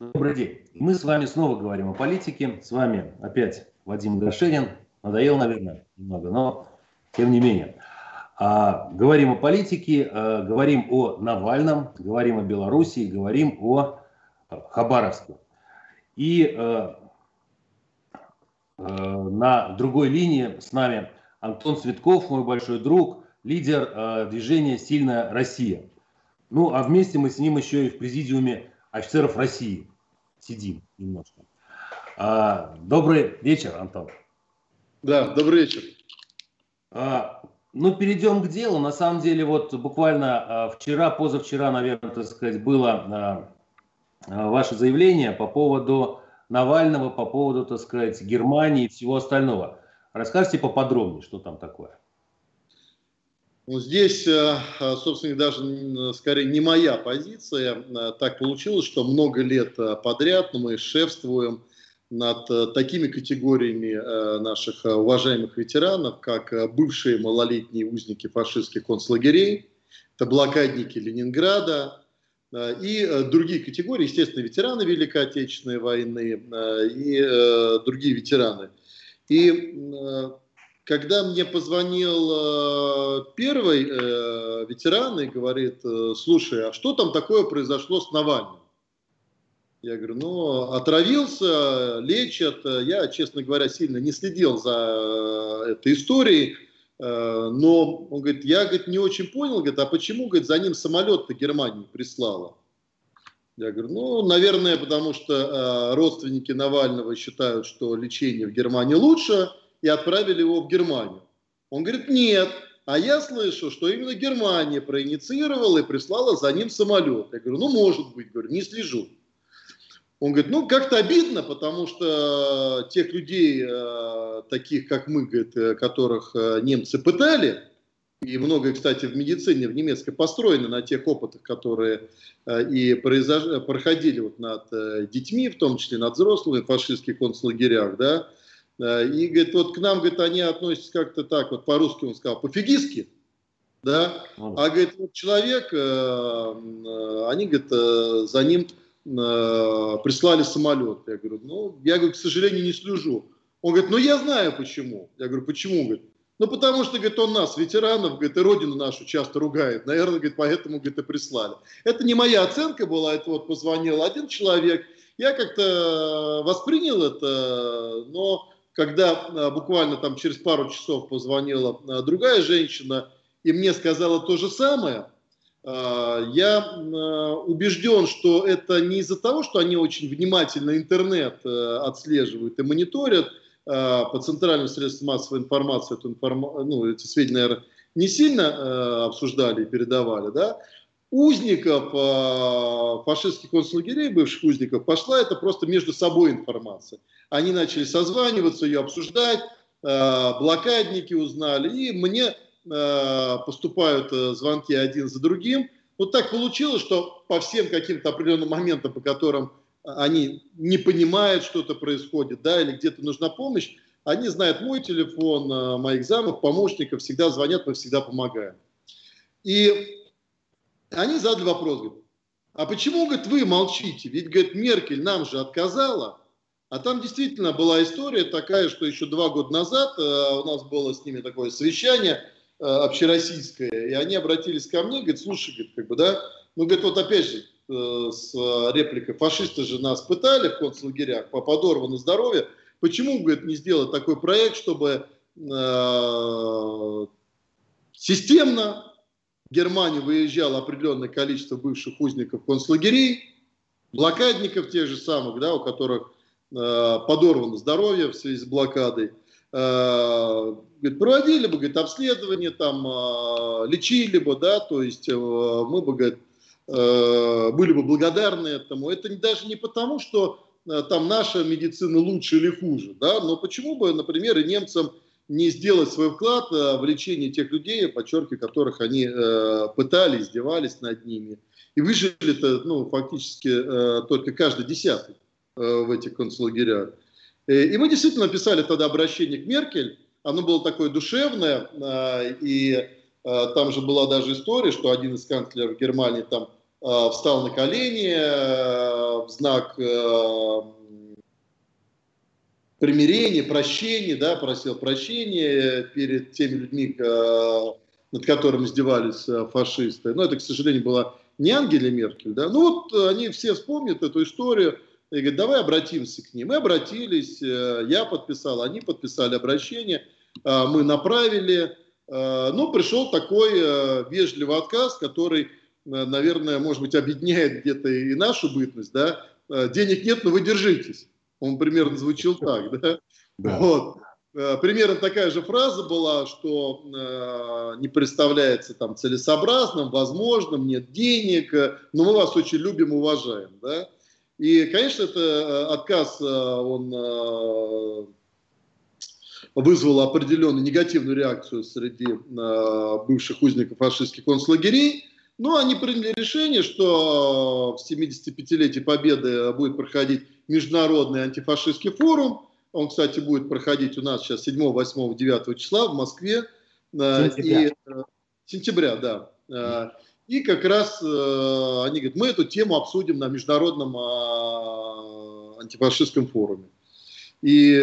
Добрый день. Мы с вами снова говорим о политике. С вами опять Вадим Гашенин. Надоел, наверное, немного, но тем не менее. А, говорим о политике, а, говорим о Навальном, говорим о Белоруссии, говорим о Хабаровске. И а, а, на другой линии с нами Антон Цветков, мой большой друг, лидер а, движения «Сильная Россия». Ну, а вместе мы с ним еще и в президиуме офицеров России сидим немножко. А, добрый вечер, Антон. Да, добрый вечер. А, ну, перейдем к делу. На самом деле, вот буквально а, вчера, позавчера, наверное, так сказать, было а, а, ваше заявление по поводу Навального, по поводу, так сказать, Германии и всего остального. Расскажите поподробнее, что там такое. Ну, здесь, э, э, собственно, даже скорее не моя позиция. Э, так получилось, что много лет подряд мы шефствуем над такими категориями наших уважаемых ветеранов, как бывшие малолетние узники фашистских концлагерей, это блокадники Ленинграда и другие категории, естественно, ветераны Великой Отечественной войны и другие ветераны. И когда мне позвонил э, первый э, ветеран и говорит, э, слушай, а что там такое произошло с Навальным? Я говорю, ну, отравился, лечат. Я, честно говоря, сильно не следил за этой историей. Но он говорит, я говорит, не очень понял, говорит, а почему говорит, за ним самолет-то Германии прислала? Я говорю, ну, наверное, потому что родственники Навального считают, что лечение в Германии лучше, и отправили его в Германию. Он говорит, нет, а я слышу, что именно Германия проинициировала и прислала за ним самолет. Я говорю, ну, может быть, говорю, не слежу. Он говорит, ну, как-то обидно, потому что тех людей, э, таких как мы, говорит, э, которых э, немцы пытали, и многое, кстати, в медицине в немецкой построено на тех опытах, которые и произош... проходили вот над детьми, в том числе над взрослыми в фашистских концлагерях, да, и, говорит, вот к нам, говорит, они относятся как-то так, вот по-русски он сказал, пофигистски, да, а, говорит, вот человек, э, э, они, говорит, э, за ним прислали самолет. Я говорю, ну, я, говорю, к сожалению, не слежу. Он говорит, ну, я знаю почему. Я говорю, почему? Говорит, ну, потому что, говорит, он нас, ветеранов, говорит, и родину нашу часто ругает. Наверное, говорит, поэтому, говорит, и прислали. Это не моя оценка была, это вот позвонил один человек. Я как-то воспринял это, но когда а, буквально там через пару часов позвонила а, другая женщина и мне сказала то же самое, а, я убежден, что это не из-за того, что они очень внимательно интернет отслеживают и мониторят по центральным средствам массовой информации эту информа... ну, эти сведения, наверное, не сильно обсуждали и передавали, да, узников э, фашистских концлагерей, бывших узников, пошла это просто между собой информация. Они начали созваниваться, ее обсуждать, э, блокадники узнали, и мне э, поступают звонки один за другим. Вот так получилось, что по всем каким-то определенным моментам, по которым они не понимают, что-то происходит, да, или где-то нужна помощь, они знают мой телефон, моих замов, помощников, всегда звонят, мы всегда помогаем. И они задали вопрос, говорят, а почему, говорит, вы молчите? Ведь, говорит, Меркель нам же отказала. А там действительно была история такая, что еще два года назад э, у нас было с ними такое совещание э, общероссийское, и они обратились ко мне, говорят, слушай, говорит, как бы, да, ну, говорит, вот опять же, э, с репликой, фашисты же нас пытали в концлагерях, по подорвано здоровье, почему, говорит, не сделать такой проект, чтобы э, системно в Германию выезжало определенное количество бывших узников концлагерей, блокадников тех же самых, да, у которых э, подорвано здоровье в связи с блокадой. Э, говорит, проводили бы говорит, обследование, там, э, лечили бы, да, то есть э, мы бы говорит, были бы благодарны этому. Это даже не потому, что там наша медицина лучше или хуже, да, но почему бы, например, и немцам не сделать свой вклад э, в лечение тех людей, подчеркиваю, которых они э, пытали, издевались над ними. И выжили-то ну, фактически э, только каждый десятый в этих концлагерях. И мы действительно написали тогда обращение к Меркель. Оно было такое душевное, и там же была даже история, что один из канцлеров Германии там встал на колени, э, знак э, примирения, прощения, да, просил прощения перед теми людьми, э, над которыми издевались э, фашисты. Но это, к сожалению, была не Ангела Меркель, да. Ну вот они все вспомнят эту историю и говорят, давай обратимся к ним. Мы обратились, э, я подписал, они подписали обращение, э, мы направили, э, но пришел такой э, вежливый отказ, который, э, наверное, может быть, объединяет где-то и нашу бытность, да. Э, денег нет, но вы держитесь. Он примерно звучал так, да? да. Вот. Э, примерно такая же фраза была, что э, не представляется там целесообразным, возможным, нет денег, э, но мы вас очень любим, уважаем, да? И, конечно, это э, отказ, он э, вызвал определенную негативную реакцию среди э, бывших узников фашистских концлагерей, но они приняли решение, что в 75-летие Победы будет проходить Международный антифашистский форум. Он, кстати, будет проходить у нас сейчас 7, 8, 9 числа в Москве. Э, сентября. И, э, сентября, да. Э, и как раз они говорят, мы эту тему обсудим на Международном антифашистском форуме. И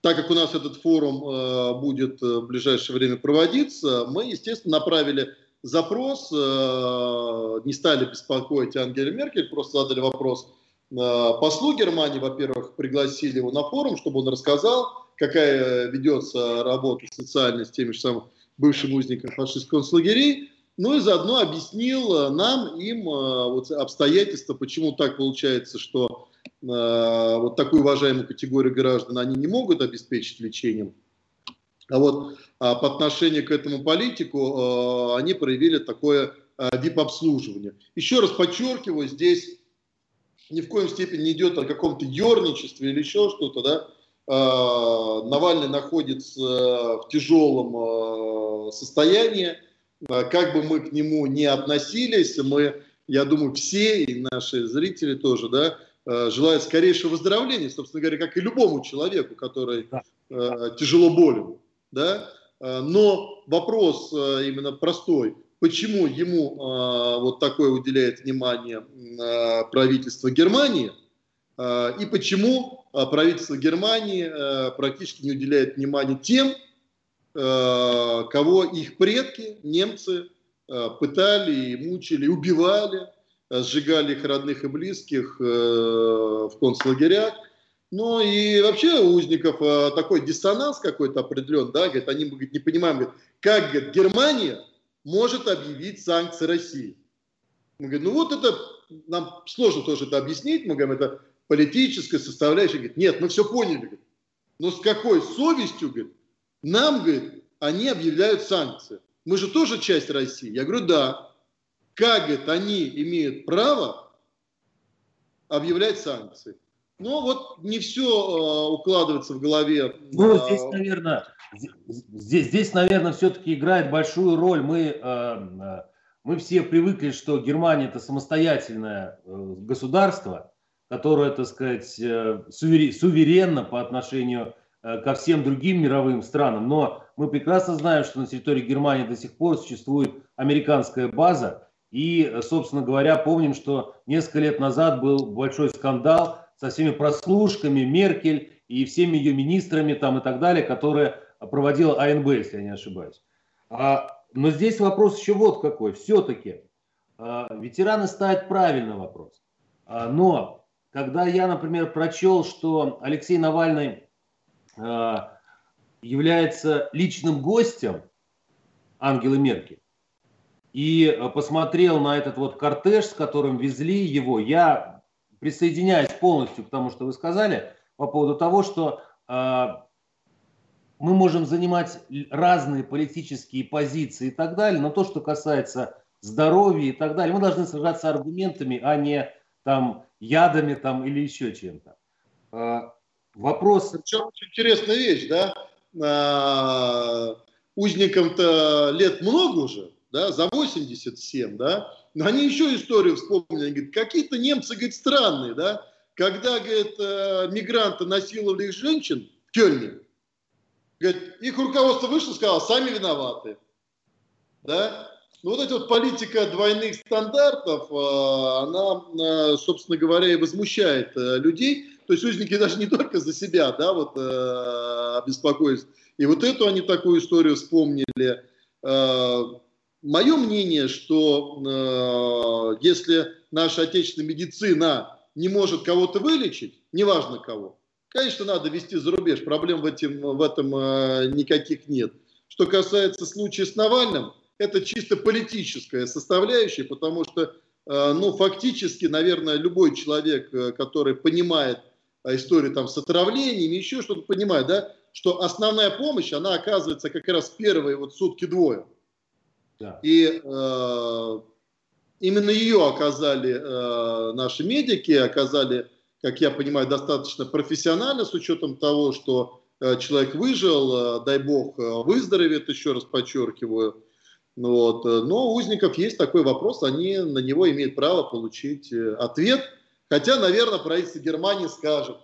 так как у нас этот форум будет в ближайшее время проводиться, мы, естественно, направили запрос, не стали беспокоить Ангеле Меркель, просто задали вопрос – послу Германии, во-первых, пригласили его на форум, чтобы он рассказал, какая ведется работа социальная с теми же самыми бывшими узниками фашистских концлагерей, ну и заодно объяснил э, нам, им э, вот, обстоятельства, почему так получается, что э, вот такую уважаемую категорию граждан они не могут обеспечить лечением. А вот а по отношению к этому политику э, они проявили такое э, VIP-обслуживание. Еще раз подчеркиваю, здесь ни в коем степени не идет о каком-то ерничестве или еще что-то, да, а, Навальный находится в тяжелом а, состоянии, а, как бы мы к нему не относились, мы, я думаю, все и наши зрители тоже, да, желают скорейшего выздоровления, собственно говоря, как и любому человеку, который да. тяжело болен, да, но вопрос именно простой, почему ему э, вот такое уделяет внимание э, правительство Германии э, и почему э, правительство Германии э, практически не уделяет внимания тем, э, кого их предки, немцы, э, пытали, мучили, убивали, э, сжигали их родных и близких э, в концлагерях. Ну и вообще у узников э, такой диссонанс какой-то определен, да, говорит, они говорит, не понимаем, говорит, как говорит, Германия может объявить санкции России. Мы говорим, ну вот это, нам сложно тоже это объяснить, мы говорим, это политическая составляющая. Говорит, нет, мы все поняли. Говорит. Но с какой совестью, говорит, нам, говорит, они объявляют санкции. Мы же тоже часть России. Я говорю, да. Как, говорит, они имеют право объявлять санкции? Ну вот не все э, укладывается в голове. Ну, э, здесь, наверное, Здесь, здесь наверное, все-таки играет большую роль. Мы, э, э, мы все привыкли, что Германия это самостоятельное э, государство, которое, так сказать, суверенно по отношению ко всем другим мировым странам. Но мы прекрасно знаем, что на территории Германии до сих пор существует американская база. И, собственно говоря, помним, что несколько лет назад был большой скандал со всеми прослушками Меркель и всеми ее министрами там и так далее, которые проводила АНБ, если я не ошибаюсь. А, но здесь вопрос еще вот какой. Все-таки а, ветераны ставят правильный вопрос. А, но когда я, например, прочел, что Алексей Навальный а, является личным гостем Ангелы Меркель, и а, посмотрел на этот вот кортеж, с которым везли его, я присоединяюсь полностью к тому, что вы сказали по поводу того, что а, мы можем занимать разные политические позиции и так далее, но то, что касается здоровья и так далее, мы должны сражаться аргументами, а не там ядами там или еще чем-то. А, вопрос... Причем интересная вещь, да? А, узникам-то лет много уже, да, за 87, да, но они еще историю вспомнили, они говорят, какие-то немцы, говорит, странные, да, когда, говорит, э, мигранты насиловали их женщин в Кельне, Говорит, их руководство вышло и сказало, сами виноваты. Да? ну вот эта вот политика двойных стандартов, она, собственно говоря, и возмущает людей. То есть узники даже не только за себя, да, вот обеспокоились. И вот эту они такую историю вспомнили. Мое мнение, что если наша отечественная медицина не может кого-то вылечить, неважно кого, конечно, надо вести за рубеж, проблем в, этим, в этом э, никаких нет. Что касается случая с Навальным, это чисто политическая составляющая, потому что, э, ну, фактически, наверное, любой человек, э, который понимает историю там с отравлениями, еще что-то понимает, да, что основная помощь, она оказывается как раз первые вот сутки-двое. И э, Именно ее оказали э, наши медики, оказали, как я понимаю, достаточно профессионально, с учетом того, что э, человек выжил, э, дай бог, э, выздоровеет, еще раз подчеркиваю. Вот. Но у узников есть такой вопрос, они на него имеют право получить э, ответ. Хотя, наверное, правительство Германии скажет,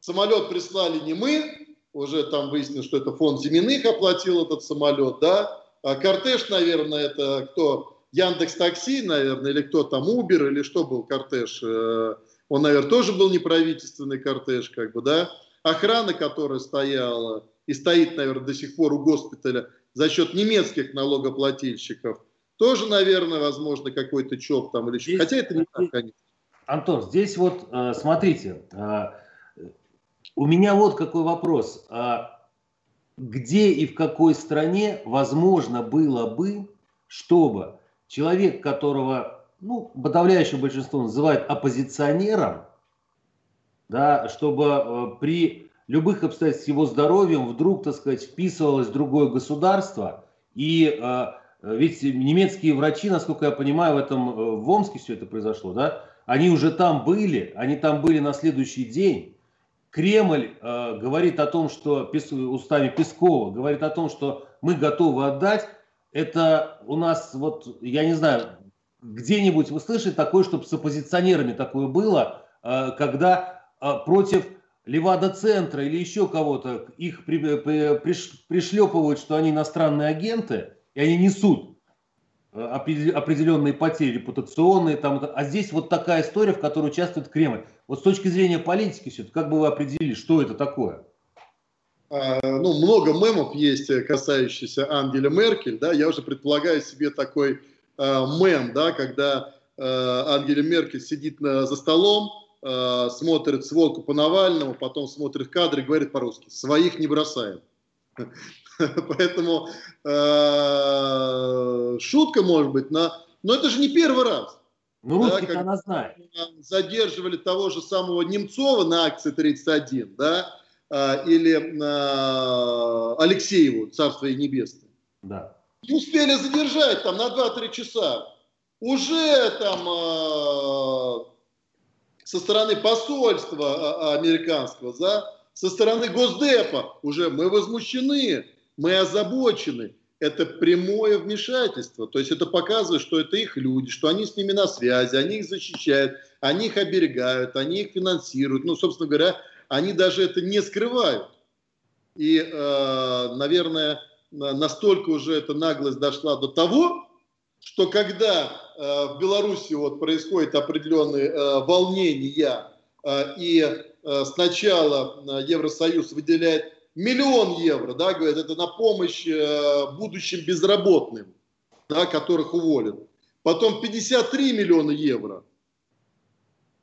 самолет прислали не мы, уже там выяснилось, что это фонд Зиминых оплатил этот самолет, да, кортеж, наверное, это кто? Яндекс Такси, наверное, или кто там, Убер, или что был кортеж. Э, он, наверное, тоже был неправительственный кортеж, как бы, да. Охрана, которая стояла и стоит, наверное, до сих пор у госпиталя за счет немецких налогоплательщиков, тоже, наверное, возможно, какой-то ЧОП там или еще. Хотя это не так, конечно. Антон, здесь вот, э, смотрите, э, у меня вот какой вопрос. Где и в какой стране возможно было бы, чтобы человек, которого ну, подавляющее большинство называет оппозиционером, да, чтобы э, при любых обстоятельствах его здоровьем вдруг, так сказать, вписывалось другое государство. И э, ведь немецкие врачи, насколько я понимаю, в этом э, в Омске все это произошло, да, они уже там были, они там были на следующий день. Кремль э, говорит о том, что устами Пескова говорит о том, что мы готовы отдать. Это у нас, вот, я не знаю, где-нибудь вы слышали такое, чтобы с оппозиционерами такое было, э, когда э, против Левада-центра или еще кого-то их пришлепывают, что они иностранные агенты, и они несут определенные потери репутационные, там, а здесь вот такая история, в которой участвует Кремль. Вот с точки зрения политики, все как бы вы определили, что это такое? А, ну, много мемов есть, э, касающихся Ангеля Меркель, да, я уже предполагаю себе такой э, мем, да, когда э, Ангеля Меркель сидит на, за столом, э, смотрит сводку по Навальному, потом смотрит кадры и говорит по-русски, своих не бросаем. Поэтому э, шутка может быть, но, но это же не первый раз. Ну, да, она знает. Задерживали того же самого Немцова на акции 31, да, а, или а, Алексееву, Царство и Небесное. Да. Не успели задержать там на 2-3 часа. Уже там а, со стороны посольства американского, да, со стороны Госдепа уже мы возмущены, мы озабочены. Это прямое вмешательство. То есть это показывает, что это их люди, что они с ними на связи, они их защищают, они их оберегают, они их финансируют. Ну, собственно говоря, они даже это не скрывают. И, э, наверное, настолько уже эта наглость дошла до того, что когда э, в Беларуси вот происходят определенные э, волнения, и сначала Евросоюз выделяет миллион евро, да, говорят, это на помощь будущим безработным, да, которых уволят. Потом 53 миллиона евро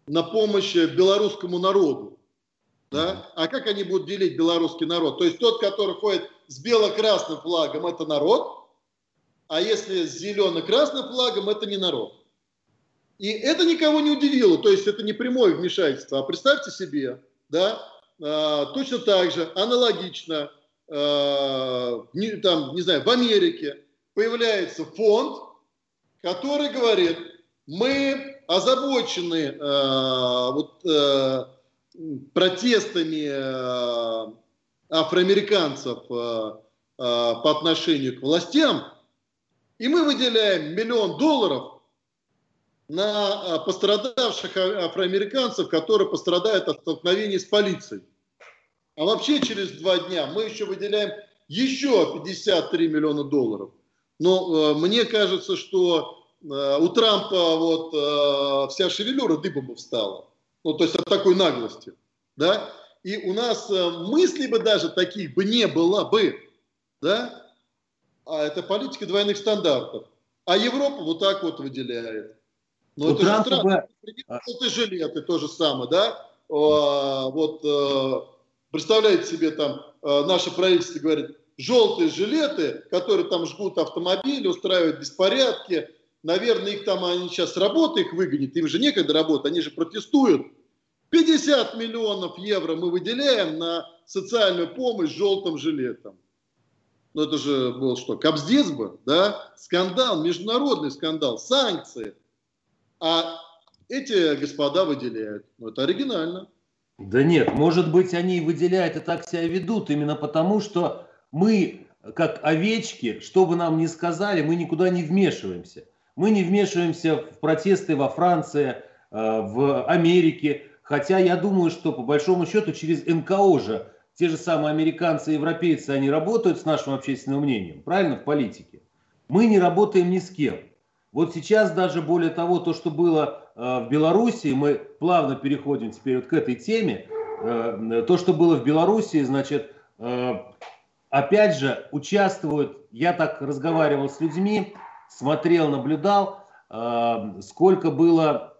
на помощь белорусскому народу. Да? А как они будут делить белорусский народ? То есть тот, который ходит с бело-красным флагом, это народ, а если с зелено-красным флагом, это не народ. И это никого не удивило, то есть это не прямое вмешательство. А представьте себе, да, точно так же, аналогично, а, не, там, не знаю, в Америке появляется фонд, который говорит, мы озабочены а, вот, а, протестами афроамериканцев по отношению к властям, и мы выделяем миллион долларов на пострадавших афроамериканцев, которые пострадают от столкновений с полицией. А вообще через два дня мы еще выделяем еще 53 миллиона долларов Но мне кажется, что у Трампа вот вся шевелюра дыбом встала. Ну, то есть от такой наглости. Да? И у нас мыслей бы даже таких бы не было бы. Да? А это политика двойных стандартов. А Европа вот так вот выделяет. Но ну, это Трампа же странно. Бы... Желтые жилеты то же самое, да? А, вот э, представляете себе там, э, наше правительство говорит, желтые жилеты, которые там жгут автомобили, устраивают беспорядки, наверное, их там, они сейчас работы их выгонят, им же некогда работать, они же протестуют. 50 миллионов евро мы выделяем на социальную помощь желтым жилетам. Ну это же был что, Кобздец бы, да? Скандал, международный скандал, санкции. А эти господа выделяют. Ну это оригинально. Да нет, может быть, они выделяют и так себя ведут именно потому, что мы, как овечки, что бы нам ни сказали, мы никуда не вмешиваемся. Мы не вмешиваемся в протесты во Франции, э, в Америке, хотя я думаю, что по большому счету через НКО же те же самые американцы и европейцы, они работают с нашим общественным мнением, правильно, в политике. Мы не работаем ни с кем. Вот сейчас даже более того, то, что было в Белоруссии, мы плавно переходим теперь вот к этой теме, э, то, что было в Белоруссии, значит, э, опять же, участвуют, я так разговаривал с людьми, смотрел, наблюдал, сколько было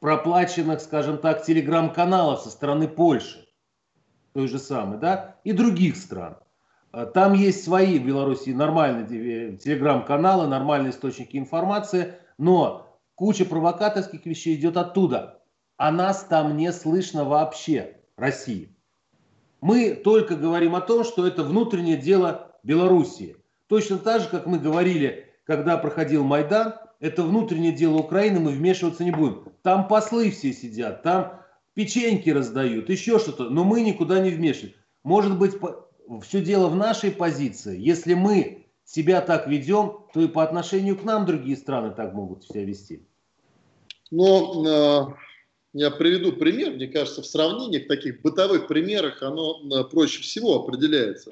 проплаченных, скажем так, телеграм-каналов со стороны Польши. Той же самой, да, и других стран. Там есть свои в Беларуси нормальные телеграм-каналы, нормальные источники информации, но куча провокаторских вещей идет оттуда. А нас там не слышно вообще, России. Мы только говорим о том, что это внутреннее дело Белоруссии. Точно так же, как мы говорили, когда проходил Майдан, это внутреннее дело Украины, мы вмешиваться не будем. Там послы все сидят, там печеньки раздают, еще что-то, но мы никуда не вмешиваем. Может быть, все дело в нашей позиции. Если мы себя так ведем, то и по отношению к нам другие страны так могут себя вести. Но э, я приведу пример, мне кажется, в сравнении, в таких бытовых примерах оно э, проще всего определяется.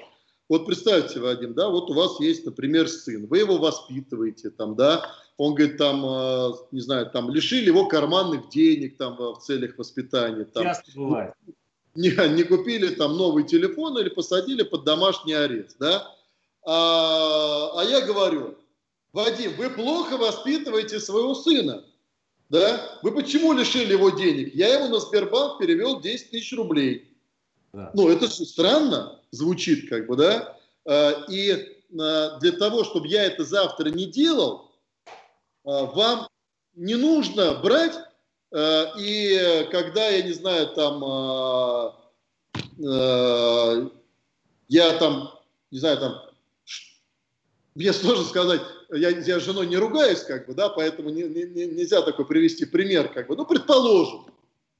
Вот представьте, Вадим, да, вот у вас есть, например, сын, вы его воспитываете, там, да, он говорит, там, э, не знаю, там, лишили его карманных денег, там, в целях воспитания. Там, Часто бывает. Не, не купили там новый телефон или посадили под домашний арест, да. А, а я говорю, Вадим, вы плохо воспитываете своего сына, да? Вы почему лишили его денег? Я ему на Сбербанк перевел 10 тысяч рублей. Да. Ну, это же странно звучит, как бы, да? А, и а, для того, чтобы я это завтра не делал, а, вам не нужно брать и когда, я не знаю, там, я там, не знаю, там, мне сложно сказать, я, я с женой не ругаюсь, как бы, да, поэтому не, не, нельзя такой привести пример, как бы, ну, предположим,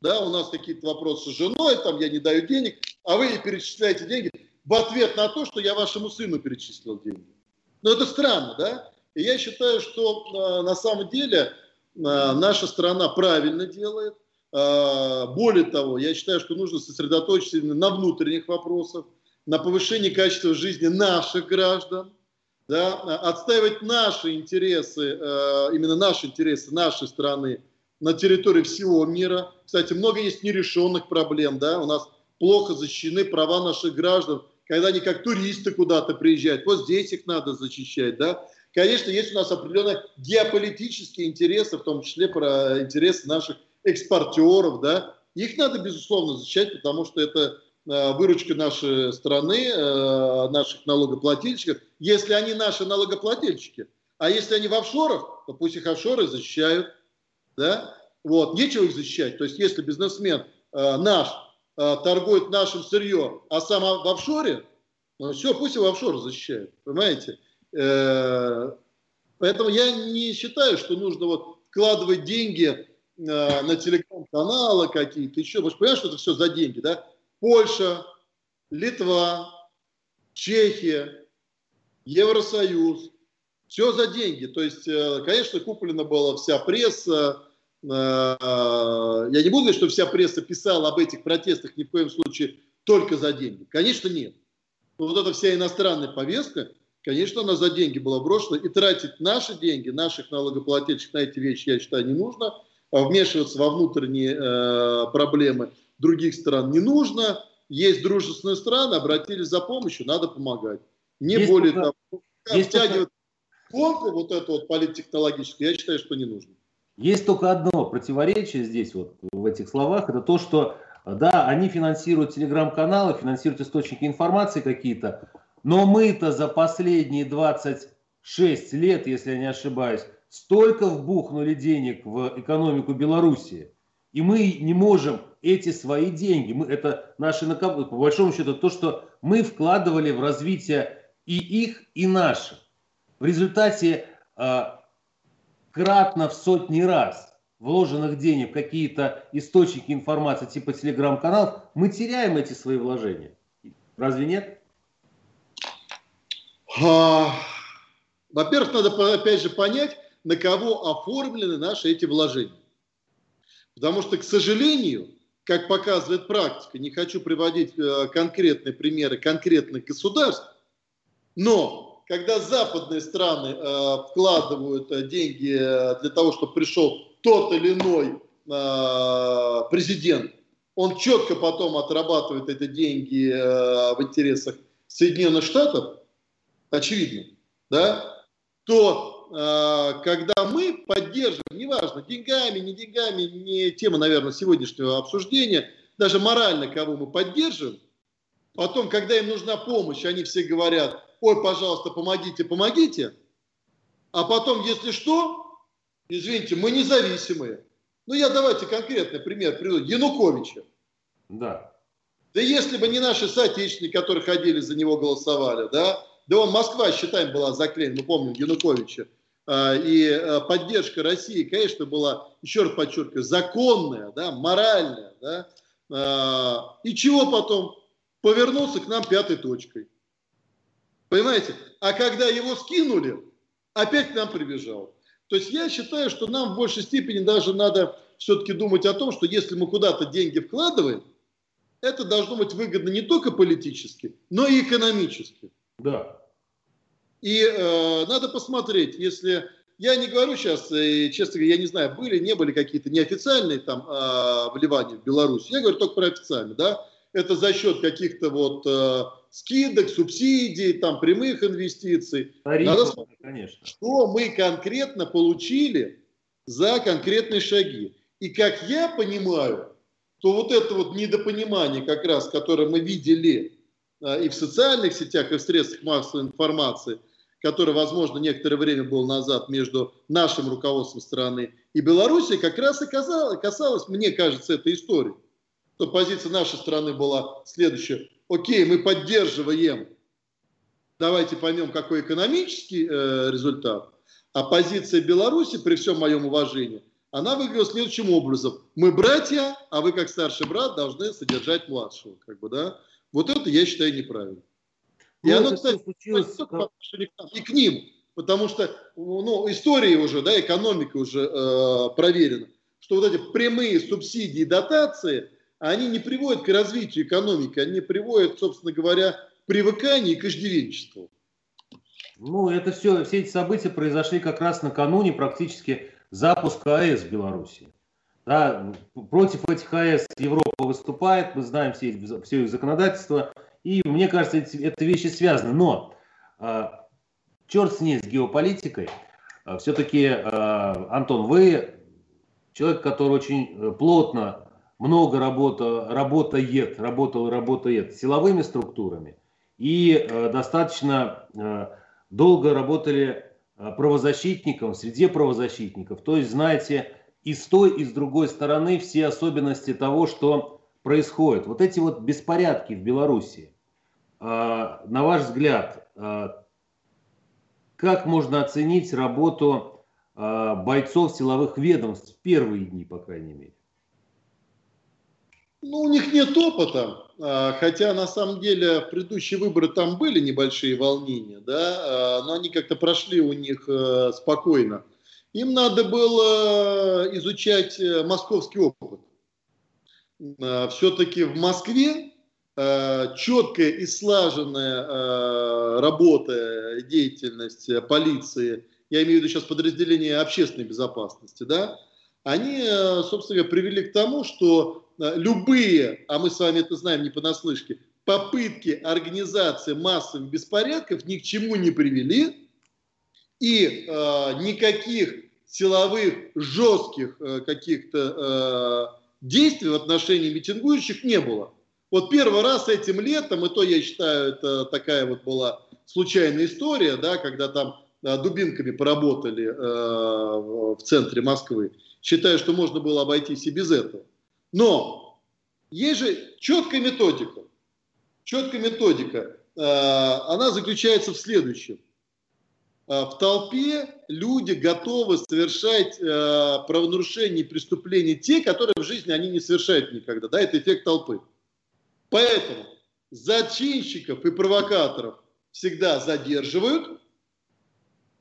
да, у нас какие-то вопросы с женой, там я не даю денег, а вы перечисляете деньги в ответ на то, что я вашему сыну перечислил деньги. Ну это странно, да? И я считаю, что э, на самом деле э, наша страна правильно делает. Э, более того, я считаю, что нужно сосредоточиться именно на внутренних вопросах, на повышении качества жизни наших граждан, да, отстаивать наши интересы, э, именно наши интересы нашей страны на территории всего мира. Кстати, много есть нерешенных проблем, да, у нас плохо защищены права наших граждан, когда они как туристы куда-то приезжают. Вот здесь их надо защищать, да. Конечно, есть у нас определенные геополитические интересы, в том числе про интересы наших экспортеров, да. Их надо, безусловно, защищать, потому что это выручка нашей страны, э, наших налогоплательщиков, если они наши налогоплательщики. А если они в офшорах, то пусть их офшоры защищают да, вот, нечего их защищать. То есть, если бизнесмен э, наш э, торгует нашим сырьем, а сам в офшоре, ну все, пусть его офшор защищает, понимаете? Э, поэтому я не считаю, что нужно вот вкладывать деньги э, на телеграм-каналы какие-то еще. Вы же понимаете, что это все за деньги, да? Польша, Литва, Чехия, Евросоюз, все за деньги. То есть, э, конечно, куплена была вся пресса, Э, я не буду говорить, что вся пресса писала об этих протестах ни в коем случае только за деньги. Конечно, нет. Но вот эта вся иностранная повестка, Конечно, она за деньги была брошена, и тратить наши деньги, наших налогоплательщиков на эти вещи, я считаю, не нужно. А вмешиваться во внутренние э, проблемы других стран не нужно. Есть дружественные страны, обратились за помощью, надо помогать. Не есть более только, того, есть втягивать только... вот эту вот политтехнологическую, я считаю, что не нужно. Есть только одно противоречие здесь вот в этих словах, это то, что да, они финансируют телеграм-каналы, финансируют источники информации какие-то, но мы-то за последние 26 лет, если я не ошибаюсь, столько вбухнули денег в экономику Белоруссии. И мы не можем эти свои деньги, мы, это наши накопления, по большому счету, то, что мы вкладывали в развитие и их, и наших. В результате э, кратно в сотни раз вложенных денег в какие-то источники информации типа телеграм-каналов, мы теряем эти свои вложения. Разве нет? А, во-первых, надо опять же понять, на кого оформлены наши эти вложения. Потому что, к сожалению, как показывает практика, не хочу приводить э, конкретные примеры конкретных государств, но когда западные страны э, вкладывают э, деньги для того, чтобы пришел тот или иной президент, он четко потом отрабатывает эти деньги в интересах Соединенных Штатов, очевидно, да, то когда мы поддерживаем, неважно, деньгами, не деньгами, не тема, наверное, сегодняшнего обсуждения, даже морально кого мы поддерживаем, потом, когда им нужна помощь, они все говорят, ой, пожалуйста, помогите, помогите, а потом, если что, извините, мы независимые. Ну, я давайте конкретный пример приведу. Януковича. Да. Да если бы не наши соотечественники, которые ходили за него, голосовали, да, да он Москва, считаем, была заклеена, мы помним Януковича. А, и а, поддержка России, конечно, была, еще раз подчеркиваю, законная, да, моральная. Да, а, и чего потом? Повернулся к нам пятой точкой. Понимаете? А когда его скинули, опять к нам прибежал. То есть я считаю, что нам в большей степени даже надо все-таки думать о том, что если мы куда-то деньги вкладываем, это должно быть выгодно не только политически, но и экономически. Да. И э, надо посмотреть, если... Я не говорю сейчас, э, честно говоря, я не знаю, были, не были какие-то неофициальные там э, вливания в Беларусь. Я говорю только про официальные, да. Это за счет каких-то вот э, скидок, субсидий, там прямых инвестиций. Тарифов, надо смотреть, конечно. Что мы конкретно получили за конкретные шаги. И как я понимаю, то вот это вот недопонимание как раз, которое мы видели и в социальных сетях, и в средствах массовой информации, который, возможно, некоторое время был назад между нашим руководством страны и Белоруссией, как раз и касалось, касалось мне кажется, этой истории. То позиция нашей страны была следующая. Окей, мы поддерживаем, давайте поймем, какой экономический э, результат. А позиция Беларуси, при всем моем уважении, она выглядела следующим образом. Мы братья, а вы, как старший брат, должны содержать младшего. Как бы, да? Вот это я считаю неправильно. И ну, оно, кстати, случилось как... и к ним, потому что ну, история уже, да, экономика уже э, проверена, что вот эти прямые субсидии и дотации, они не приводят к развитию экономики, они приводят, собственно говоря, к привыканию и к иждивенчеству. Ну, это все, все эти события произошли как раз накануне практически запуска АЭС в Беларуси. Да, против этих АЭС Европа выступает, мы знаем все, все их законодательство, и мне кажется, эти, это вещи связаны. Но э, черт с ней, с геополитикой. Э, а, Все-таки, э, Антон, вы человек, который очень э, плотно, много работа, работает, работал и работает силовыми структурами. И э, достаточно э, долго работали правозащитником, среди правозащитников. То есть, знаете, и с той, и с другой стороны все особенности того, что происходит. Вот эти вот беспорядки в Беларуси, а, на ваш взгляд, а, как можно оценить работу а, бойцов силовых ведомств в первые дни, по крайней мере? Ну, у них нет опыта, хотя на самом деле предыдущие выборы там были небольшие волнения, да, но они как-то прошли у них э, спокойно. Им надо было изучать э, московский опыт. Все-таки в Москве э, четкая и слаженная э, работа, деятельность полиции, я имею в виду сейчас подразделение общественной безопасности, да, они, э, собственно говоря, привели к тому, что э, любые, а мы с вами это знаем не понаслышке, попытки организации массовых беспорядков ни к чему не привели, и э, никаких силовых, жестких э, каких-то э, действий в отношении митингующих не было. Вот первый раз этим летом, и то я считаю, это такая вот была случайная история, да, когда там э, дубинками поработали э, в центре Москвы. Считаю, что можно было обойтись и без этого. Но есть же четкая методика. Четкая методика. Э, она заключается в следующем. Э, в толпе люди готовы совершать э, правонарушения и преступления те, которые в жизни они не совершают никогда. Да, это эффект толпы. Поэтому зачинщиков и провокаторов всегда задерживают,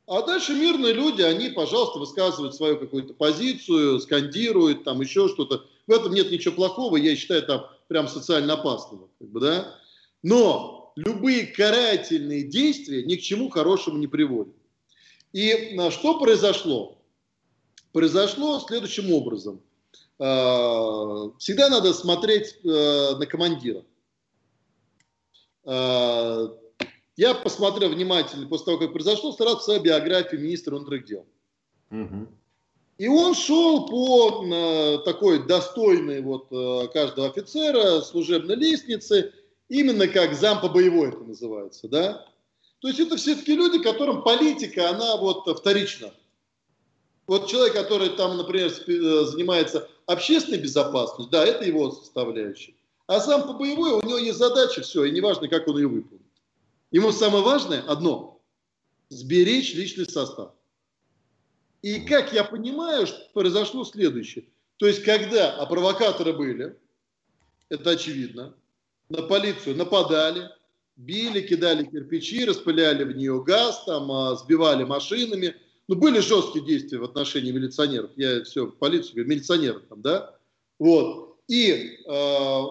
а дальше мирные люди, они, пожалуйста, высказывают свою какую-то позицию, скандируют, там еще что-то. В этом нет ничего плохого, я считаю, там прям социально опасного. Как бы, да? Но любые карательные действия ни к чему хорошему не приводят. И а, что произошло? Произошло следующим образом. А, всегда надо смотреть а, на командира. Я посмотрел внимательно после того, как произошло, старался биографию министра внутренних дел. Угу. И он шел по такой достойной вот каждого офицера служебной лестнице, именно как зам по боевой это называется, да? То есть это все-таки люди, которым политика, она вот вторична. Вот человек, который там, например, э, занимается общественной безопасностью, да, это его составляющая. А сам по боевой, у него есть задача, все, и неважно, как он ее выполнит. Ему самое важное одно – сберечь личный состав. И как я понимаю, произошло следующее. То есть, когда а провокаторы были, это очевидно, на полицию нападали, били, кидали кирпичи, распыляли в нее газ, там, а, сбивали машинами. Ну, были жесткие действия в отношении милиционеров. Я все, полицию говорю, милиционеров там, да. Вот. И э,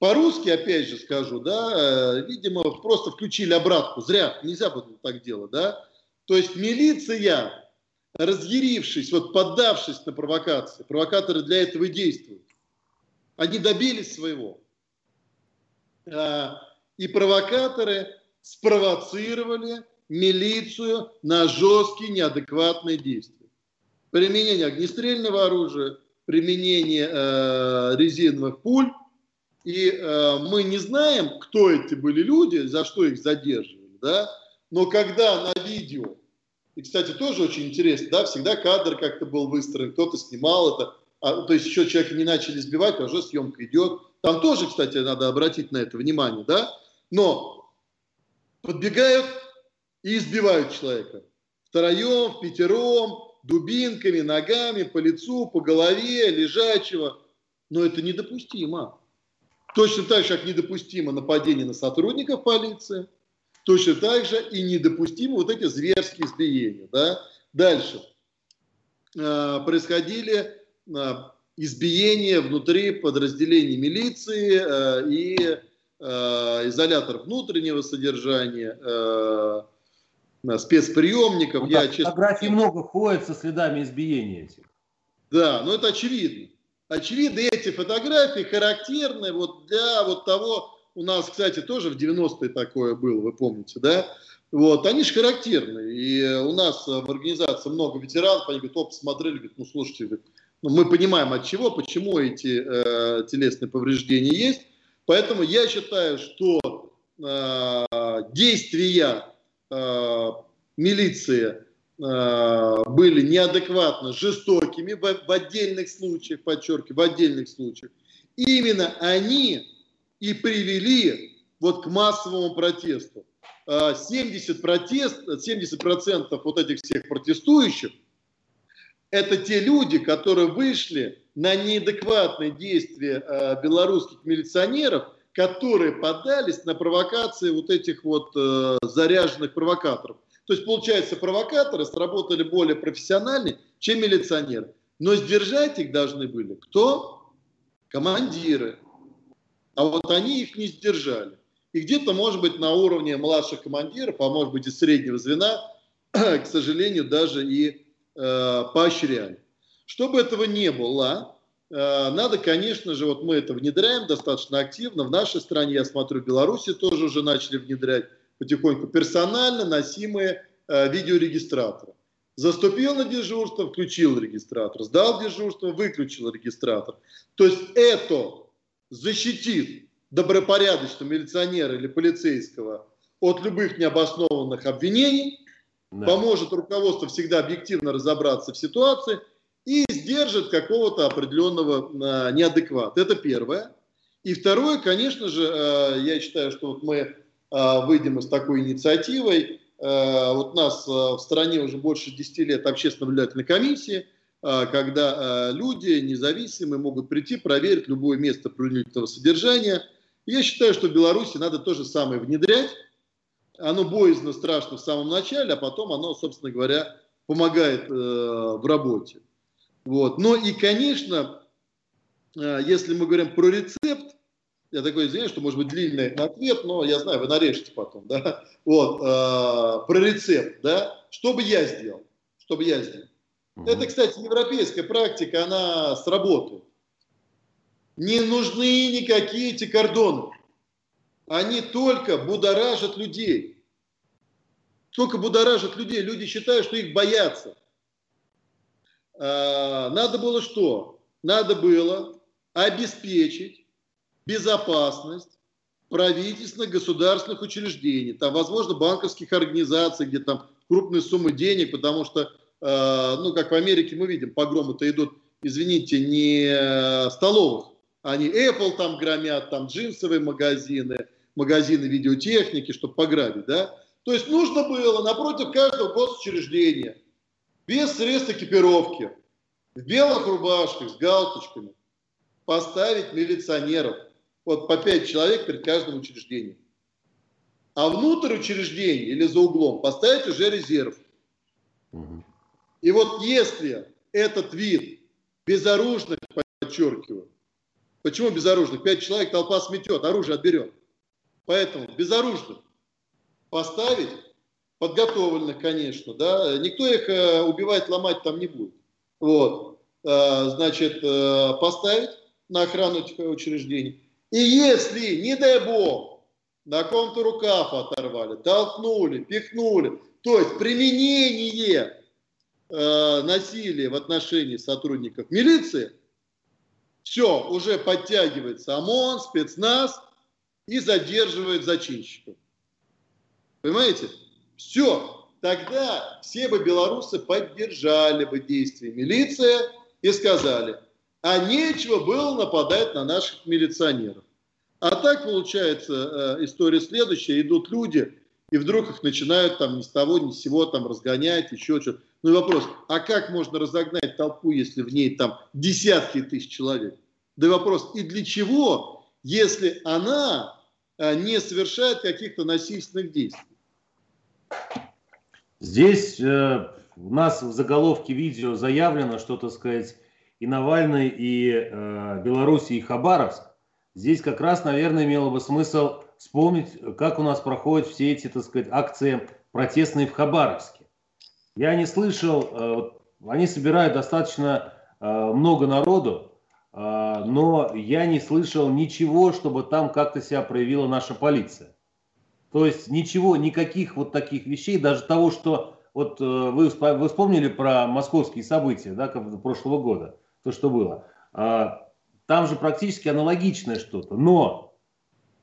по-русски, опять же скажу, да, э, видимо, просто включили обратку. Зря, нельзя было так делать, да. То есть милиция, разъярившись, вот поддавшись на провокации, провокаторы для этого и действуют. Они добились своего. Э, и провокаторы спровоцировали милицию на жесткие неадекватные действия. Применение огнестрельного оружия, применение э, резиновых пуль. И э, мы не знаем, кто эти были люди, за что их задерживали. Да? Но когда на видео, и, кстати, тоже очень интересно, да, всегда кадр как-то был выстроен, кто-то снимал это, а, то есть еще человека не начали сбивать, а уже съемка идет. Там тоже, кстати, надо обратить на это внимание, да, но подбегают и избивают человека. Втроем, пятером, дубинками, ногами, по лицу, по голове, лежачего. Но это недопустимо. Точно так же, как недопустимо нападение на сотрудников полиции, точно так же и недопустимо вот эти зверские избиения. Да? Дальше. Э, происходили избиения внутри подразделений милиции э, и Э, изолятор внутреннего содержания, э, спецприемников. Ну, Я, честно... Фотографий много ходят со следами избиения этих. Да, но это очевидно. Очевидно, эти фотографии характерны вот для вот того, у нас, кстати, тоже в 90-е такое было, вы помните, да? Вот, они же характерны. И у нас в организации много ветеранов, они говорят, оп, посмотрели, говорят, ну, слушайте, ну, мы понимаем от чего, почему эти э, телесные повреждения есть, Поэтому я считаю, что э, действия э, милиции э, были неадекватно жестокими в, в отдельных случаях, подчеркиваю, в отдельных случаях. Именно они и привели вот к массовому протесту. 70%, протест, 70% вот этих всех протестующих – это те люди, которые вышли на неадекватные действия э, белорусских милиционеров, которые подались на провокации вот этих вот э, заряженных провокаторов. То есть, получается, провокаторы сработали более профессионально, чем милиционеры. Но сдержать их должны были кто? Командиры. а вот они их не сдержали. И где-то, может быть, на уровне младших командиров, а может быть и среднего звена, к сожалению, даже и э, поощряли. Чтобы этого не было, э, надо, конечно же, вот мы это внедряем достаточно активно. В нашей стране, я смотрю, в Беларуси тоже уже начали внедрять потихоньку персонально носимые э, видеорегистраторы. Заступил на дежурство, включил регистратор. Сдал дежурство, выключил регистратор. То есть это защитит добропорядочного милиционера или полицейского от любых необоснованных обвинений, да. поможет руководству всегда объективно разобраться в ситуации и сдержит какого-то определенного а, неадеквата. Это первое. И второе, конечно же, а, я считаю, что вот мы а, выйдем с такой инициативой, Э, вот нас э, в стране уже больше 10 лет общественно-наблюдательной комиссии, э, когда люди независимые могут прийти, проверить любое место принудительного содержания. Я считаю, что в Беларуси надо то же самое внедрять. Оно боязно, страшно в самом начале, а потом оно, собственно говоря, помогает в работе. Вот. Но и, конечно, если мы говорим про рецепт, я такой извиняюсь, что может быть длинный ответ, но я знаю, вы нарежете потом, да, вот, э, про рецепт, да, что бы я сделал, что бы я сделал. Угу. Это, кстати, европейская практика, она сработает. Не нужны никакие эти кордоны. Они только будоражат людей. Только будоражат людей. Люди считают, что их боятся. А, надо было что? Надо было обеспечить безопасность правительственных государственных учреждений, там, возможно, банковских организаций, где там крупные суммы денег, потому что, э, ну, как в Америке мы видим, погромы-то идут, извините, не столовых, они Apple там громят, там джинсовые магазины, магазины видеотехники, чтобы пограбить, да. То есть нужно было напротив каждого госучреждения, без средств экипировки, в белых рубашках с галстучками, поставить милиционеров – вот по 5 человек перед каждым учреждением. А внутрь учреждения или за углом поставить уже резерв. И вот если этот вид безоружных, подчеркиваю, почему безоружных? Пять человек толпа сметет, оружие отберет. Поэтому безоружных поставить, подготовленных, конечно, да, никто их э, убивать, ломать там не будет. Вот, э, значит, э, поставить на охрану этих учреждений. И если, не дай бог, на ком-то рукав оторвали, толкнули, пихнули, то есть применение э, насилия в отношении сотрудников милиции, все, уже подтягивается ОМОН, спецназ и задерживает зачинщиков. Понимаете? Все. Тогда все бы белорусы поддержали бы действия милиции и сказали – а нечего было нападать на наших милиционеров. А так получается э, история следующая, идут люди, и вдруг их начинают там ни с того, ни с сего там разгонять, еще что-то. Ну и вопрос, а как можно разогнать толпу, если в ней там десятки тысяч человек? Да и вопрос, и для чего, если она не совершает каких-то насильственных действий? Здесь э, у нас в заголовке видео заявлено, что, так сказать, и Навальный, и э, Беларусь, и Хабаровск, здесь как раз, наверное, имело бы смысл вспомнить, как у нас проходят все эти, так сказать, акции протестные в Хабаровске. Я не слышал, э, они собирают достаточно э, много народу, э, но я не слышал ничего, чтобы там как-то себя проявила наша полиция. То есть ничего, никаких вот таких вещей, даже того, что вот э, вы, вы вспомнили про московские события да, прошлого года то, что было. А, там же практически аналогичное что-то. Но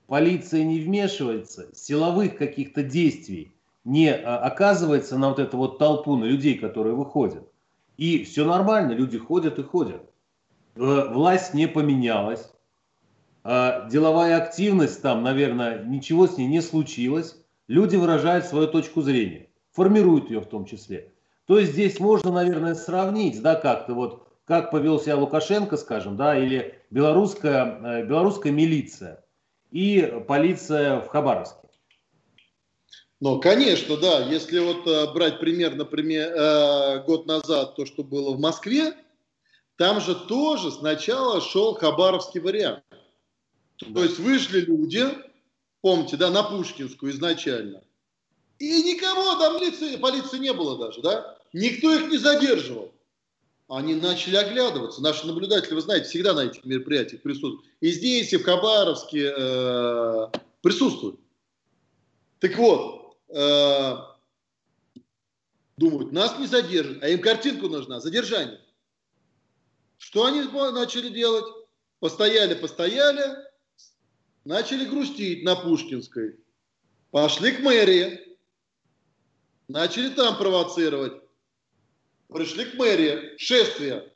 полиция не вмешивается, силовых каких-то действий не а, оказывается на вот эту вот толпу, на людей, которые выходят. И все нормально, люди ходят и ходят. Э, власть не поменялась. А, деловая активность там, наверное, ничего с ней не случилось. Люди выражают свою точку зрения, формируют ее в том числе. То есть здесь можно, наверное, сравнить, да, как-то вот как повел себя Лукашенко, скажем, да, или белорусская, э, белорусская милиция и полиция в Хабаровске. Ну, конечно, да. Если вот э, брать пример, например, э, год назад, то, что было в Москве, там же тоже сначала шел хабаровский вариант. То есть вышли люди, помните, да, на Пушкинскую изначально, и никого там полиции, полиции не было даже, да? Никто их не задерживал. Они начали оглядываться. Наши наблюдатели, вы знаете, всегда на этих мероприятиях присутствуют. И здесь, и в Хабаровске э, присутствуют. Так вот, э, думают, нас не задержат, а им картинку нужна, задержание. Что они начали делать? Постояли, постояли, начали грустить на Пушкинской. Пошли к мэрии, начали там провоцировать. Пришли к мэрии, шествие.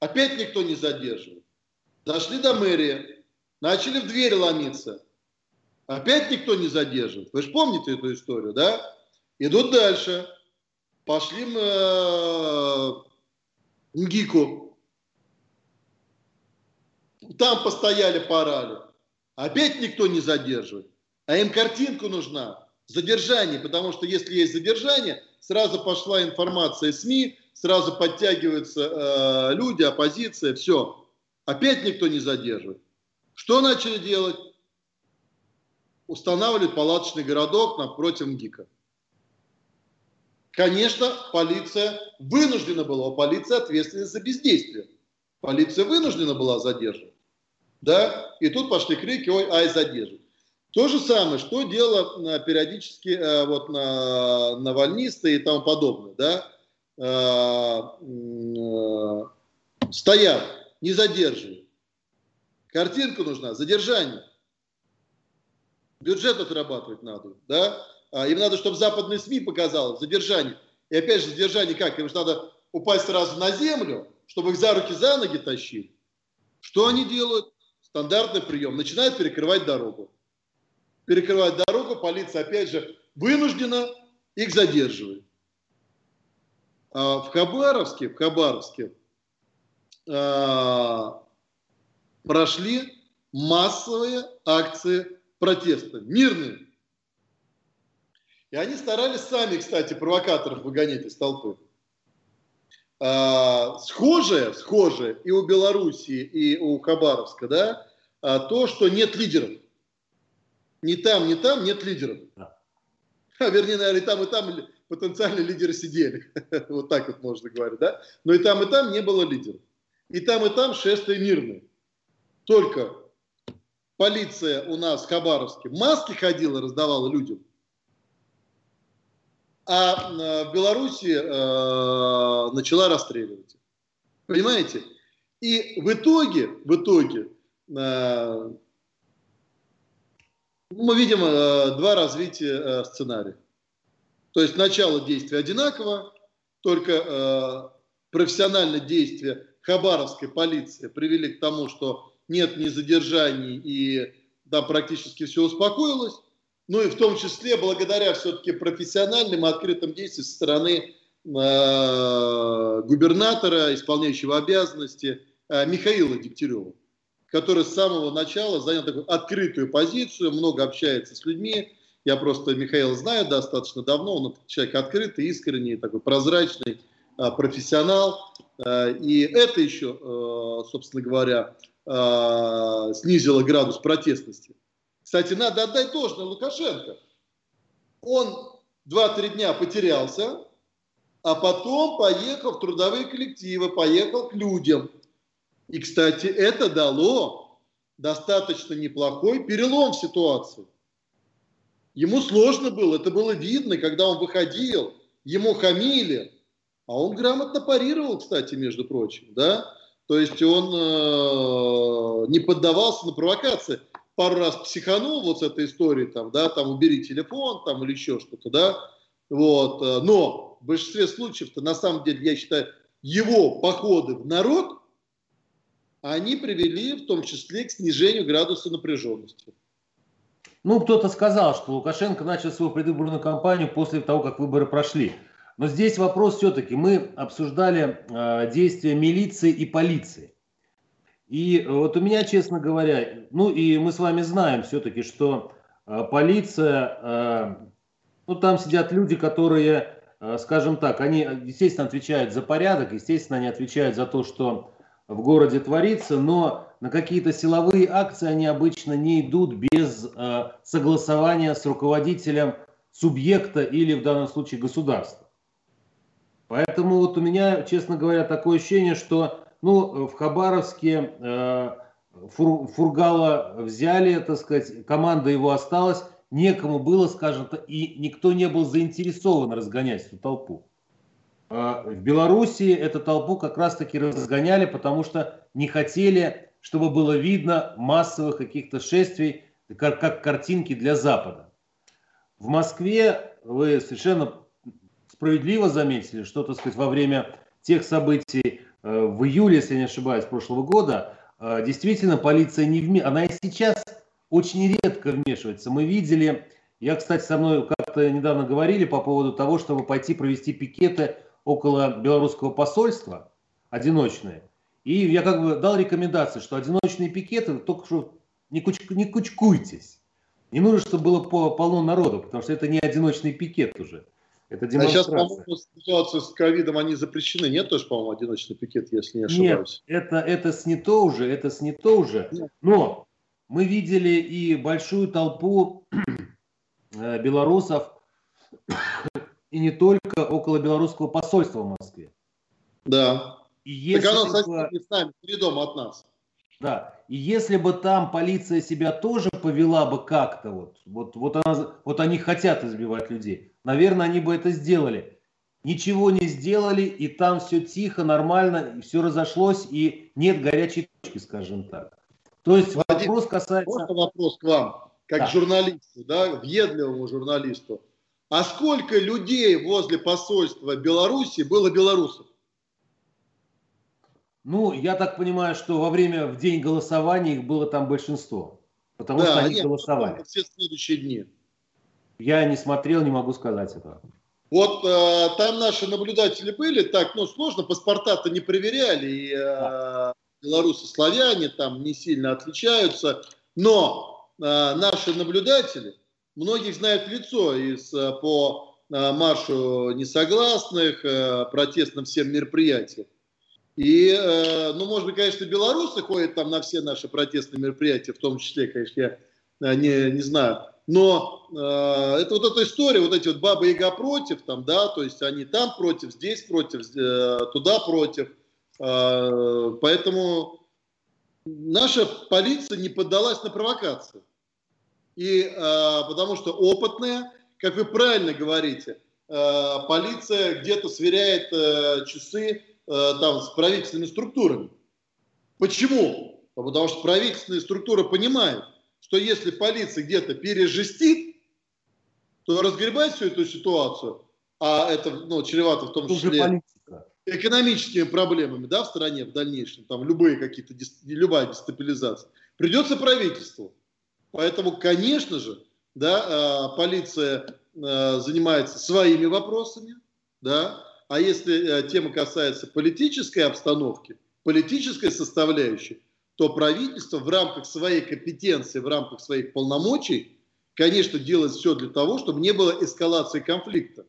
Опять никто не задерживает. Дошли до мэрии, начали в дверь ломиться. Опять никто не задерживает. Вы же помните эту историю, да? Идут дальше. Пошли мы э, в МГИКу. Там постояли, порали. Опять никто не задерживает. А им картинку нужна. Задержание. Потому что если есть задержание, сразу пошла информация СМИ, сразу подтягиваются э, люди, оппозиция, все. Опять никто не задерживает. Что начали делать? Устанавливать палаточный городок напротив МГИКа. Конечно, полиция вынуждена была, полиция ответственна за бездействие. Полиция вынуждена была задерживать. Да? И тут пошли крики, ой, ай, задерживать. То же самое, что дело э, периодически э, вот на навальнисты и тому подобное. Да? Э, стоят, не задерживают. Картинка нужна, задержание. Бюджет отрабатывать надо, да? А им надо, чтобы западные СМИ показало задержание. И опять же, задержание как? Им же надо упасть сразу на землю, чтобы их за руки, за ноги тащили. Что они делают? Стандартный прием. Начинают перекрывать дорогу. Перекрывать дорогу, полиция опять же вынуждена их задерживать. А, в Хабаровске, в Хабаровске а, прошли массовые акции протеста, мирные. И они старались сами, кстати, провокаторов выгонять из толпы. А, схожее, схожее и у Белоруссии, и у Хабаровска, да, то, что нет лидеров. Ни там, ни там нет лидеров. А, вернее, наверное, и там, и там потенциальные лидеры сидели. вот так вот можно говорить, да? Но и там, и там не было лидеров. И там, и там шествие мирное. Только полиция у нас в Хабаровске маски ходила, раздавала людям. А в Беларуси э, начала расстреливать. Понимаете? И в итоге, в итоге э, мы видим э, два развития э, сценария. То есть начало действия одинаково, только э, профессиональное действие хабаровской полиции привели к тому, что нет ни задержаний и там практически все успокоилось. Ну и в том числе благодаря все-таки профессиональным и открытым действиям со стороны э, губернатора, исполняющего обязанности э, Михаила Дегтярева, который с самого начала занял такую открытую позицию, много общается с людьми, я просто Михаила знаю достаточно давно, он человек открытый, искренний, такой прозрачный, а, профессионал. И это еще, собственно говоря, снизило градус протестности. Кстати, надо отдать должное Лукашенко. Он 2-3 дня потерялся, а потом поехал в трудовые коллективы, поехал к людям. И, кстати, это дало достаточно неплохой перелом в ситуации. Ему сложно было, это было видно, когда он выходил, ему хамили, а он грамотно парировал, кстати, между прочим, да, то есть он э, не поддавался на провокации. Пару раз психанул вот с этой историей, там, да, там, убери телефон, там, или еще что-то, да, вот, э, но в большинстве случаев-то, на самом деле, я считаю, его походы в народ, они привели в том числе к снижению градуса напряженности. Ну, кто-то сказал, что Лукашенко начал свою предвыборную кампанию после того, как выборы прошли. Но здесь вопрос все-таки. Мы обсуждали э, действия милиции и полиции. И вот у меня, честно говоря, ну и мы с вами знаем все-таки, что э, полиция, э, ну там сидят люди, которые, э, скажем так, они, естественно, отвечают за порядок, естественно, они отвечают за то, что в городе творится, но на какие-то силовые акции они обычно не идут без э, согласования с руководителем субъекта или в данном случае государства. Поэтому вот у меня, честно говоря, такое ощущение, что ну, в Хабаровске э, Фур, Фургала взяли, так сказать, команда его осталась, некому было, скажем так, и никто не был заинтересован разгонять эту толпу. А, в Белоруссии эту толпу как раз-таки разгоняли, потому что не хотели, чтобы было видно массовых каких-то шествий, как, как картинки для Запада. В Москве вы совершенно справедливо заметили, что, так сказать, во время тех событий э, в июле, если я не ошибаюсь, прошлого года, э, действительно полиция не вмешивается. Она и сейчас очень редко вмешивается. Мы видели, я, кстати, со мной как-то недавно говорили по поводу того, чтобы пойти провести пикеты около белорусского посольства, одиночные. И я как бы дал рекомендации, что одиночные пикеты, только что не, куч, не кучкуйтесь. Не нужно, чтобы было полно народу, потому что это не одиночный пикет уже. Это демонстрация. А сейчас, по-моему, ситуация с ковидом, они запрещены. Нет тоже, по-моему, одиночный пикет, если не ошибаюсь. Нет, это, это снято уже, это снято уже. Но мы видели и большую толпу э, белорусов, и не только около белорусского посольства в Москве. Да. И если так оно бы, с нами, передом от нас. Да. И если бы там полиция себя тоже повела бы как-то, вот, вот, вот, она, вот они хотят избивать людей, наверное, они бы это сделали. Ничего не сделали, и там все тихо, нормально, все разошлось, и нет горячей точки, скажем так. То есть Владимир, вопрос касается... Просто вопрос к вам, как да. журналисту, да, въедливому журналисту. А сколько людей возле посольства Беларуси было белорусов? Ну, я так понимаю, что во время, в день голосования их было там большинство. Потому да, что они нет, голосовали. Все следующие дни. Я не смотрел, не могу сказать этого. Вот э, там наши наблюдатели были, так, ну, сложно, паспорта-то не проверяли, и э, белорусы, славяне там не сильно отличаются, но э, наши наблюдатели, многих знают лицо из, э, по э, маршу несогласных, э, протестным всем мероприятиям. И, э, ну, может быть, конечно, белорусы ходят там на все наши протестные мероприятия, в том числе, конечно, я э, не, не знаю. Но э, это вот эта история, вот эти вот бабы Яга против, там, да, то есть они там против, здесь против, э, туда против – а, поэтому наша полиция не поддалась на провокацию. И а, потому что опытная, как вы правильно говорите, а, полиция где-то сверяет часы там, с правительственными структурами. Почему? Потому что правительственные структуры понимают, что если полиция где-то пережестит, то разгребать всю эту ситуацию, а это ну, чревато в том числе экономическими проблемами да, в стране в дальнейшем, там любые какие-то, любая дестабилизация, придется правительству. Поэтому, конечно же, да, а, полиция а, занимается своими вопросами, да, а если а, тема касается политической обстановки, политической составляющей, то правительство в рамках своей компетенции, в рамках своих полномочий, конечно, делает все для того, чтобы не было эскалации конфликта.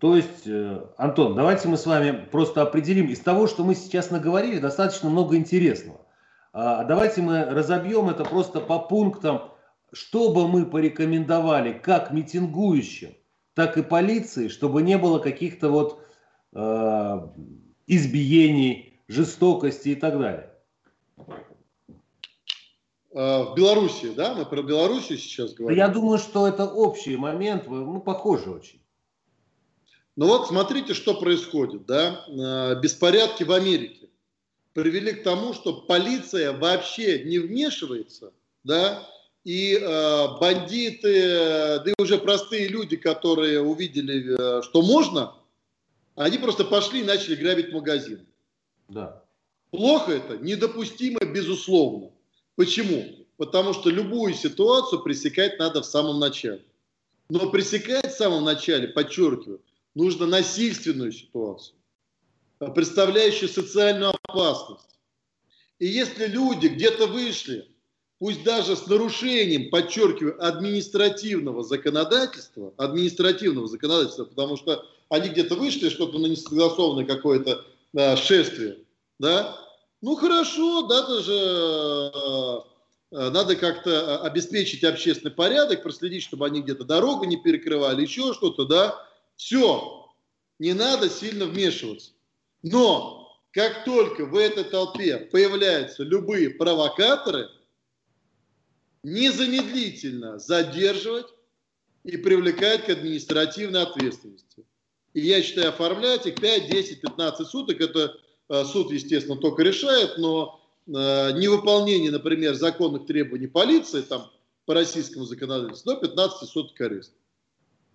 То есть, э, Антон, давайте мы с вами просто определим. Из того, что мы сейчас наговорили, достаточно много интересного. А давайте мы разобьем это просто по пунктам, что бы мы порекомендовали как митингующим, так и полиции, чтобы не было каких-то вот э, избиений, жестокости и так далее. А, в Беларуси, да? Мы про Белоруссию сейчас говорим. Я думаю, что это общий момент, мы похожи очень. Ну вот смотрите, что происходит. Да? Э, беспорядки в Америке привели к тому, что полиция вообще не вмешивается, да, и э, бандиты, да и уже простые люди, которые увидели, э, что можно, они просто пошли и начали грабить магазин. Да. Плохо это? Недопустимо, безусловно. Почему? Потому что любую ситуацию пресекать надо в самом начале. Но пресекать в самом начале, подчеркиваю, нужно насильственную ситуацию, представляющую социальную опасность. И если люди где-то вышли, пусть даже с нарушением, подчеркиваю, административного законодательства, административного законодательства, потому что они где-то вышли, что-то на несогласованное какое-то да, шествие, да, Ну хорошо, да, же э, э, надо как-то э, обеспечить общественный порядок, проследить, чтобы они где-то дорогу не перекрывали, еще что-то, да. Все, не надо сильно вмешиваться. Но как только в этой толпе появляются любые провокаторы, незамедлительно задерживать и привлекать к административной ответственности. И я считаю, оформлять их 5, 10, 15 суток, это э, суд, естественно, только решает, но э, невыполнение, например, законных требований полиции, там, по российскому законодательству, до 15 суток ареста.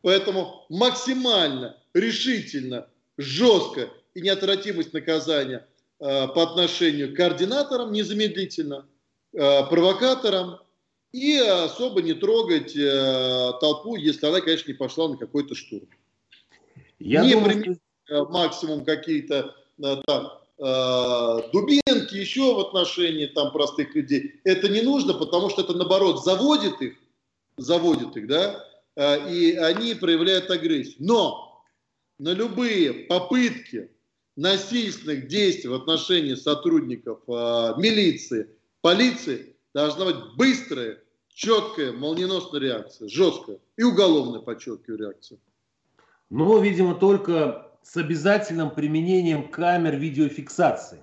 Поэтому максимально, решительно, жестко и неотвратимость наказания э, по отношению к координаторам незамедлительно, провокаторам и особо не трогать э, толпу, если она, конечно, не пошла на какой-то штурм. Я не думаю, что... максимум какие-то э, там э, дубинки еще в отношении там простых людей. Это не нужно, потому что это наоборот заводит их, заводит их, да, э, и они проявляют агрессию. Но на любые попытки насильственных действий в отношении сотрудников э, милиции, полиции должна быть быстрая, четкая, молниеносная реакция, жесткая и уголовная, подчеркиваю, реакция. Но, видимо, только с обязательным применением камер видеофиксации.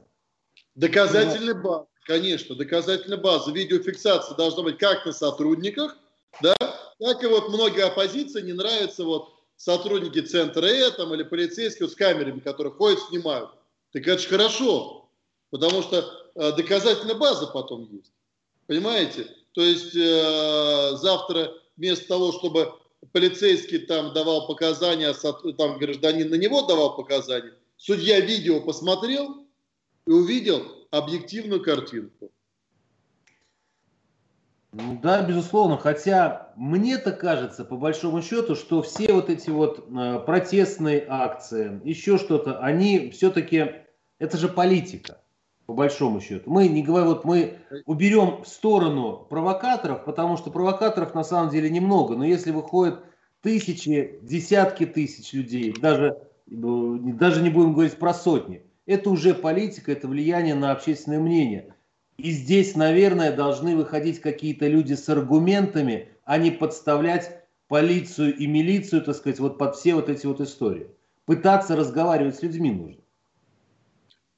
Доказательная база, конечно, доказательная база видеофиксации должна быть как на сотрудниках, да, так и вот многие оппозиции не нравятся вот сотрудники центра Э там, или полицейские с камерами, которые ходят, снимают. Так это же хорошо, потому что э, доказательная база потом есть. Понимаете? То есть э, завтра вместо того, чтобы полицейский там давал показания, там гражданин на него давал показания, судья видео посмотрел и увидел объективную картинку. Ну да, безусловно, хотя мне-то кажется, по большому счету, что все вот эти вот э, протестные акции, еще что-то, они все-таки, это же политика, по большому счету. Мы не говорим, вот мы уберем в сторону провокаторов, потому что провокаторов на самом деле немного, но если выходят тысячи, десятки тысяч людей, даже, даже не будем говорить про сотни, это уже политика, это влияние на общественное мнение. И здесь, наверное, должны выходить какие-то люди с аргументами, а не подставлять полицию и милицию, так сказать, вот под все вот эти вот истории. Пытаться разговаривать с людьми нужно.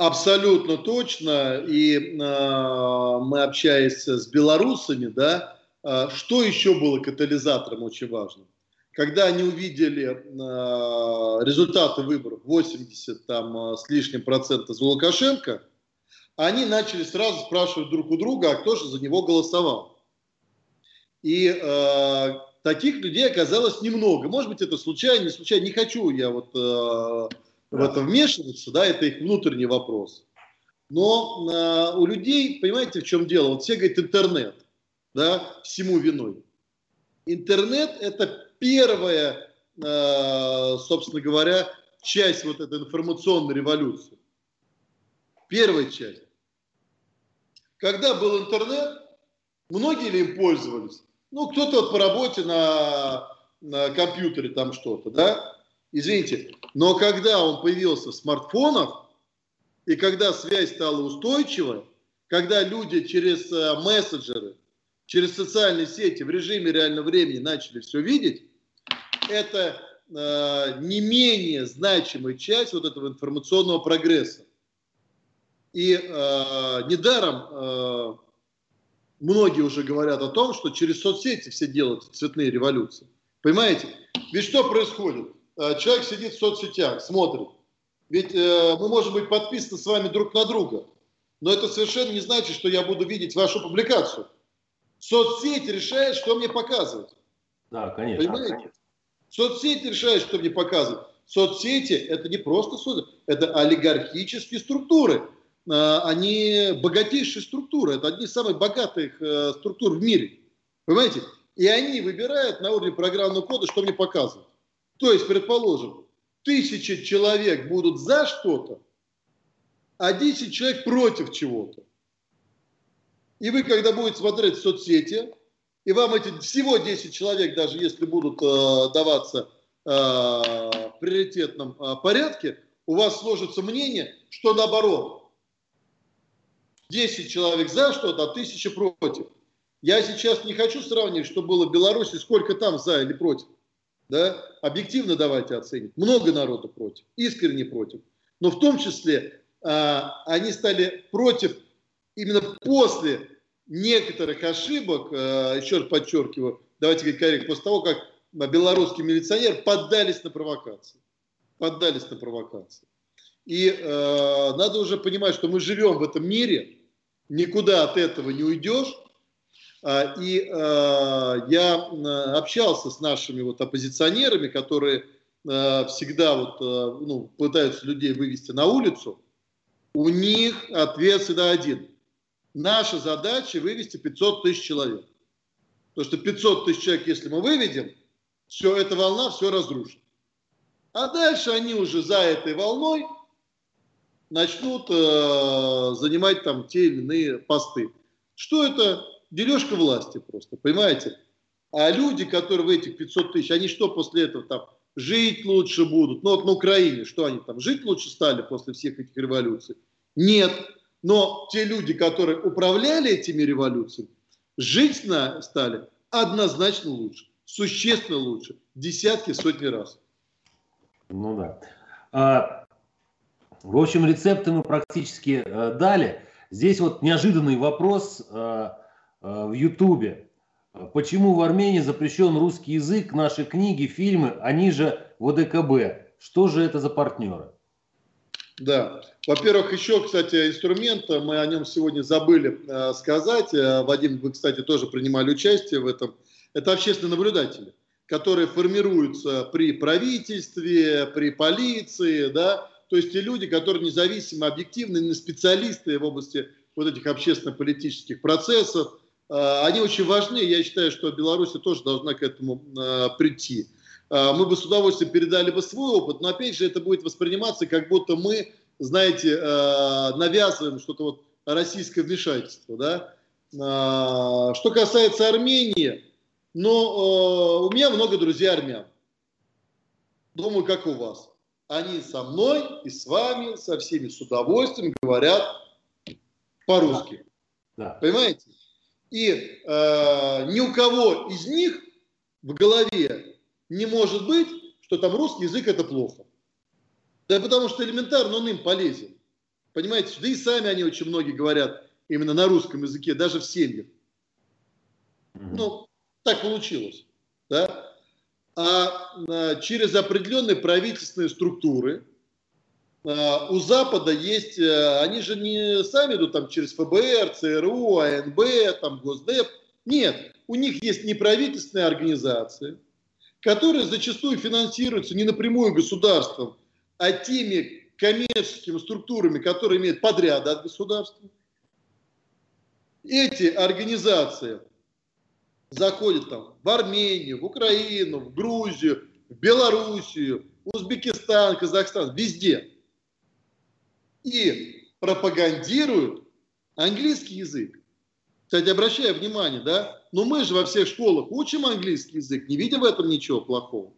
Абсолютно точно. И э, мы общаясь с белорусами, да, э, что еще было катализатором очень важным? Когда они увидели э, результаты выборов 80 там, с лишним процентов за Лукашенко, они начали сразу спрашивать друг у друга, а кто же за него голосовал. И э, таких людей оказалось немного. Может быть, это случайно, не случайно. Не хочу я вот э, в это вмешиваться, да, это их внутренний вопрос. Но э, у людей, понимаете, в чем дело? Вот все говорят интернет, да, всему виной. Интернет – это первая, э, собственно говоря, часть вот этой информационной революции. Первая часть. Когда был интернет, многие ли им пользовались? Ну, кто-то вот по работе на, на компьютере там что-то, да? Извините, но когда он появился в смартфонах, и когда связь стала устойчивой, когда люди через э, мессенджеры, через социальные сети в режиме реального времени начали все видеть, это э, не менее значимая часть вот этого информационного прогресса. И э, недаром э, многие уже говорят о том, что через соцсети все делают цветные революции. Понимаете? Ведь что происходит? Э, человек сидит в соцсетях, смотрит. Ведь э, мы можем быть подписаны с вами друг на друга. Но это совершенно не значит, что я буду видеть вашу публикацию. Соцсеть решает, что мне показывать. Да, конечно. Понимаете? Соцсеть решает, что мне показывать. Соцсети – это не просто соцсети, это олигархические структуры а, они богатейшие структуры, это одни из самых богатых э, структур в мире. Понимаете? И они выбирают на уровне программного кода, что мне показывают. То есть, предположим, тысячи человек будут за что-то, а 10 человек против чего-то. И вы, когда будете смотреть в соцсети, и вам эти всего 10 человек, даже если будут э, даваться э, в приоритетном э, порядке, у вас сложится мнение, что наоборот, 10 человек за что-то, а тысяча против. Я сейчас не хочу сравнивать, что было в Беларуси, сколько там за или против. Да? Объективно давайте оценить. Много народа против, искренне против. Но в том числе а, они стали против именно после некоторых ошибок, а, еще раз подчеркиваю, давайте говорить корректно, после того, как белорусский милиционер поддались на провокации. Поддались на провокации. И э, надо уже понимать, что мы живем в этом мире, никуда от этого не уйдешь. А, и э, я общался с нашими вот оппозиционерами, которые всегда вот, ну, пытаются людей вывести на улицу. У них ответ всегда один. Наша задача вывести 500 тысяч человек. Потому что 500 тысяч человек, если мы выведем, все, эта волна все разрушит. А дальше они уже за этой волной начнут э, занимать там те или иные посты. Что это? Дележка власти просто, понимаете? А люди, которые в этих 500 тысяч, они что после этого там жить лучше будут? Ну вот на Украине, что они там, жить лучше стали после всех этих революций? Нет. Но те люди, которые управляли этими революциями, жить стали однозначно лучше, существенно лучше, десятки, сотни раз. Ну да. А, в общем, рецепты мы практически э, дали. Здесь вот неожиданный вопрос э, в Ютубе. Почему в Армении запрещен русский язык, наши книги, фильмы, они же в ОДКБ? Что же это за партнеры? Да. Во-первых, еще, кстати, инструмент, мы о нем сегодня забыли э, сказать. Э, Вадим, вы, кстати, тоже принимали участие в этом. Это общественные наблюдатели, которые формируются при правительстве, при полиции, да, то есть те люди, которые независимо, объективны, специалисты в области вот этих общественно-политических процессов, э, они очень важны. Я считаю, что Беларусь тоже должна к этому э, прийти. Э, мы бы с удовольствием передали бы свой опыт, но опять же это будет восприниматься, как будто мы, знаете, навязываем что-то вот российское вмешательство. Да? Что касается Армении, но у меня много друзей армян. Думаю, как у вас они со мной и с вами, со всеми с удовольствием говорят по-русски. Да. Понимаете? И э, ни у кого из них в голове не может быть, что там русский язык это плохо. Да потому что элементарно он им полезен. Понимаете? Да и сами они очень многие говорят именно на русском языке, даже в семьях. Ну, так получилось. Да? а через определенные правительственные структуры. А, у Запада есть, э, они же не сами идут там через ФБР, ЦРУ, АНБ, там Госдеп. Нет, у них есть неправительственные организации, которые зачастую финансируются не напрямую государством, а теми коммерческими структурами, которые имеют подряды от государства. Эти организации заходит там в Армению, в Украину, в Грузию, в Белоруссию, Узбекистан, Казахстан, везде. И пропагандируют английский язык. Кстати, обращаю внимание, да, но мы же во всех школах учим английский язык, не видим в этом ничего плохого.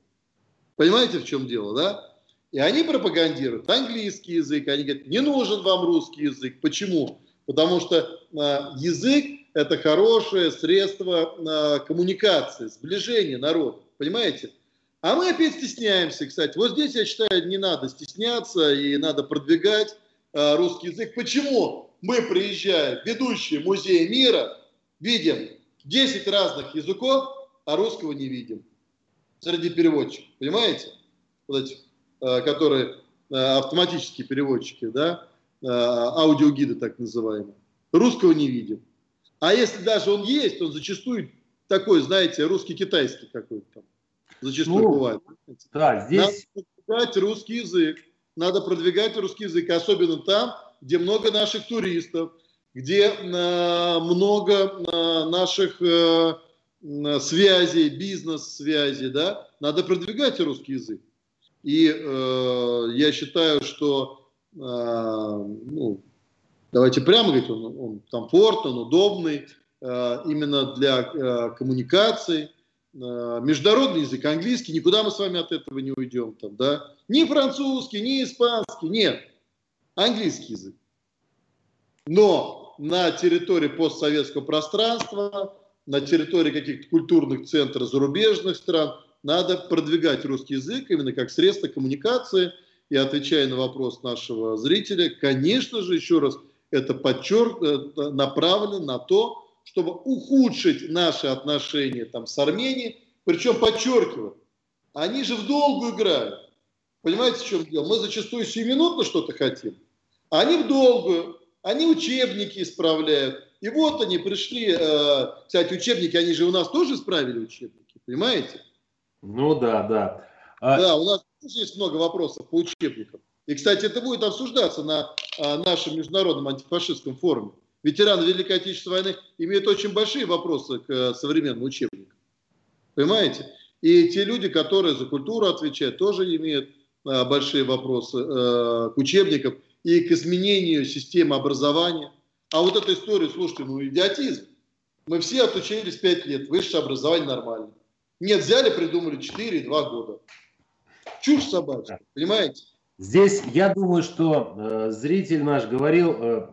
Понимаете, в чем дело, да? И они пропагандируют английский язык, они говорят, не нужен вам русский язык. Почему? Потому что э, язык – это хорошее средство э, коммуникации, сближения народа. Понимаете? А мы опять стесняемся, кстати. Вот здесь, я считаю, не надо стесняться и надо продвигать русский язык. Почему мы, приезжаем в ведущие музеи мира, видим 10 разных языков, а русского не видим среди переводчиков. Понимаете? Вот эти, э, которые э, автоматические переводчики, да? Э, аудиогиды так называемые. Русского не видим. А если даже он есть, он зачастую такой, знаете, русский-китайский какой-то там. Зачастую ну, бывает. Да, здесь... Надо русский язык. Надо продвигать русский язык, особенно там, где много наших туристов, где э, много э, наших э, связей, бизнес-связей, да, надо продвигать русский язык. И э, я считаю, что а, ну, давайте прямо говорить, он, он комфортный, он удобный, а, именно для а, коммуникаций. Международный язык, английский, никуда мы с вами от этого не уйдем. Там, да? Ни французский, ни испанский, нет. Английский язык. Но на территории постсоветского пространства, на территории каких-то культурных центров зарубежных стран надо продвигать русский язык именно как средство коммуникации. И отвечая на вопрос нашего зрителя, конечно же, еще раз, это подчерк, э, направлено на то, чтобы ухудшить наши отношения там, с Арменией. Причем подчеркиваю, они же в долгу играют. Понимаете, в чем дело? Мы зачастую сиюминутно что-то хотим, а они в долгую, они учебники исправляют. И вот они пришли, э, кстати, учебники, они же у нас тоже исправили учебники, понимаете? Ну да, да. А... Да, у нас тоже есть много вопросов по учебникам. И, кстати, это будет обсуждаться на а, нашем международном антифашистском форуме. Ветераны Великой Отечественной войны имеют очень большие вопросы к э, современным учебникам. Понимаете? И те люди, которые за культуру отвечают, тоже имеют большие вопросы а, к учебникам и к изменению системы образования. А вот эта история, слушайте, ну идиотизм. Мы все отучились 5 лет, высшее образование нормально. Нет, взяли, придумали 4-2 года. Чушь собачья, понимаете? Здесь я думаю, что э, зритель наш говорил, э,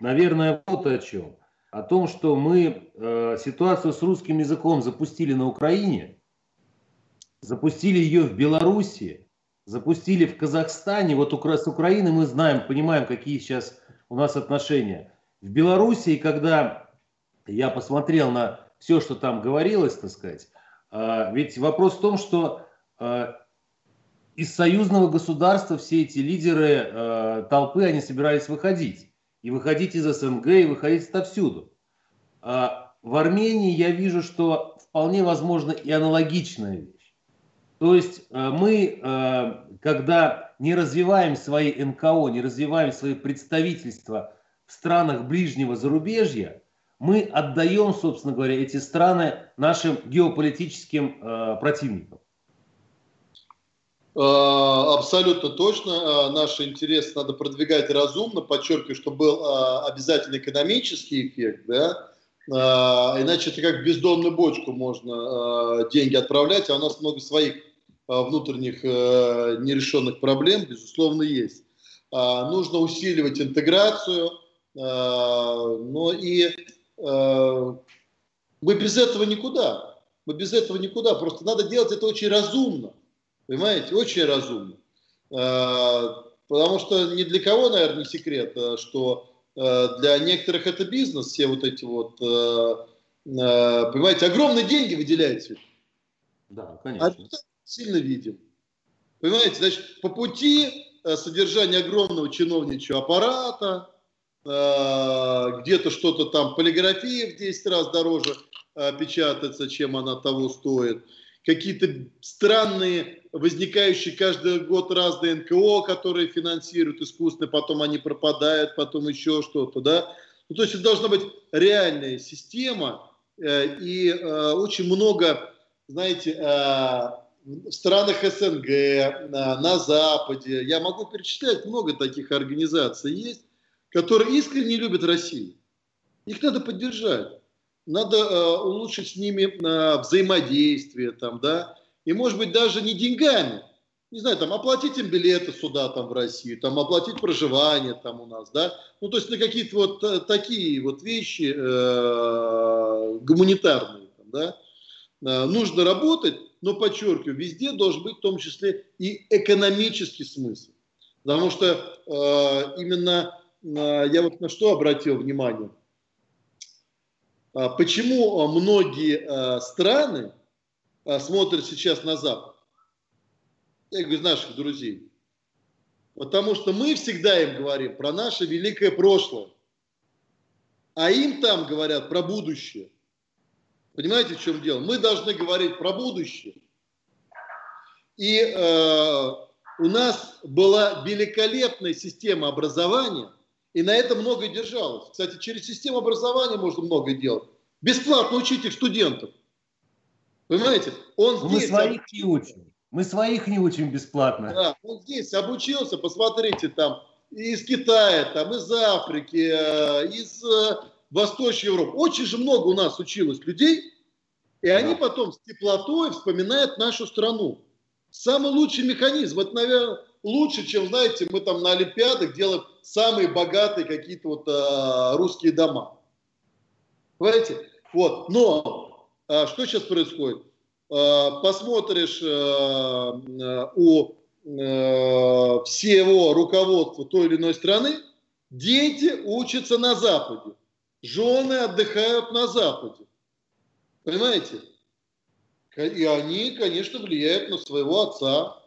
наверное, вот о чем. О том, что мы э, ситуацию с русским языком запустили на Украине, запустили ее в Белоруссии, запустили в Казахстане. Вот с Украиной мы знаем, понимаем, какие сейчас у нас отношения. В Белоруссии, когда я посмотрел на все, что там говорилось, так сказать, э, ведь вопрос в том, что э, из союзного государства все эти лидеры э, толпы, они собирались выходить. И выходить из СНГ, и выходить отовсюду. А в Армении я вижу, что вполне возможно и аналогичная. То есть э, мы, э, когда не развиваем свои НКО, не развиваем свои представительства в странах ближнего зарубежья, мы отдаем, собственно говоря, эти страны нашим геополитическим э, противникам. Абсолютно точно. Э, наш интерес надо продвигать разумно. Подчеркиваю, что был обязательно экономический эффект, да, иначе это как бездонную бочку можно деньги отправлять, а у нас много своих внутренних нерешенных проблем, безусловно, есть. Нужно усиливать интеграцию, но и мы без этого никуда. Мы без этого никуда. Просто надо делать это очень разумно. Понимаете, очень разумно. А, потому что ни для кого, наверное, не секрет, а, что а, для некоторых это бизнес, все вот эти вот, понимаете, огромные деньги выделяются. Да, конечно. А сильно видим. Понимаете, значит, по пути содержания огромного чиновничьего аппарата, где-то что-то там, полиграфия в 10 раз дороже печатается, чем она того стоит – какие-то странные, возникающие каждый год разные НКО, которые финансируют искусственно, потом они пропадают, потом еще что-то, да. Ну, то есть это должна быть реальная система, э, и э, очень много, знаете, э, в странах СНГ, на Западе, я могу перечислять много таких организаций есть, которые искренне любят Россию. Их надо поддержать надо э, улучшить с ними э, взаимодействие, там, да, и, может быть, даже не деньгами, не знаю, там, оплатить им билеты сюда, там, в Россию, там, оплатить проживание там у нас, да, ну, то есть на какие-то вот э, такие вот вещи э, гуманитарные, там, да, э, нужно работать, но, подчеркиваю, везде должен быть в том числе и экономический смысл, потому что э, именно э, я вот на что обратил внимание – почему а, многие а, страны смотрят сейчас на Запад? Я говорю, наших друзей. Потому что мы всегда им говорим про наше великое прошлое. А им там говорят про будущее. Понимаете, в чем дело? Мы должны говорить про будущее. И э, у нас была великолепная система образования – и на этом многое держалось. Кстати, через систему образования можно многое делать. Бесплатно учить их студентов. Понимаете? Он здесь... Мы своих не учим. Мы своих не учим бесплатно. Да, он здесь обучился, посмотрите, там, из Китая, там, из Африки, э, из э, Восточной Европы. Очень же много у нас училось людей, и да. они потом с теплотой вспоминают нашу страну. Самый лучший механизм. Это, наверное, лучше, чем, знаете, мы там на Олимпиадах делаем самые богатые какие-то вот а, русские дома. Понимаете? Вот. Но а, что сейчас происходит? А, посмотришь а, у а, всего руководства той или иной страны, дети учатся на Западе, жены отдыхают на Западе. Понимаете? И они, конечно, влияют на своего отца.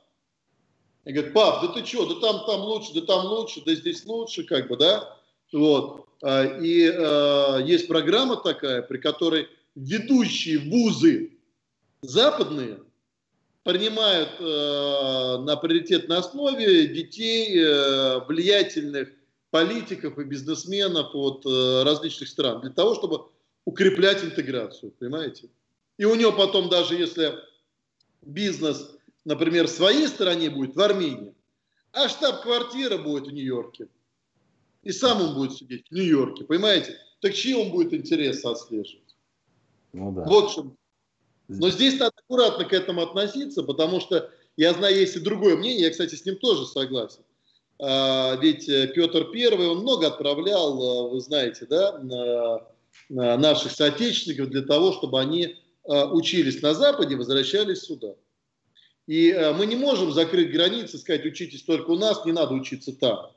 И говорят, пап, да ты что, да там, там лучше, да там лучше, да здесь лучше, как бы, да? Вот. А, и э, есть программа такая, при которой ведущие вузы западные принимают э, на приоритетной основе детей э, влиятельных политиков и бизнесменов от э, различных стран для того, чтобы укреплять интеграцию, понимаете? И у него потом даже если бизнес, например, в своей стране будет, в Армении, а штаб-квартира будет в Нью-Йорке, и сам он будет сидеть в Нью-Йорке, понимаете? Так чьи он будет интересы отслеживать? Ну, да. Вот что. Но здесь надо аккуратно к этому относиться, потому что я знаю, есть и другое мнение, я, кстати, с ним тоже согласен. А, ведь э, Петр Первый, он много отправлял, э, вы знаете, да, на, на наших соотечественников для того, чтобы они Э, учились на Западе, возвращались сюда. И э, мы не можем закрыть границы, сказать, учитесь только у нас, не надо учиться там.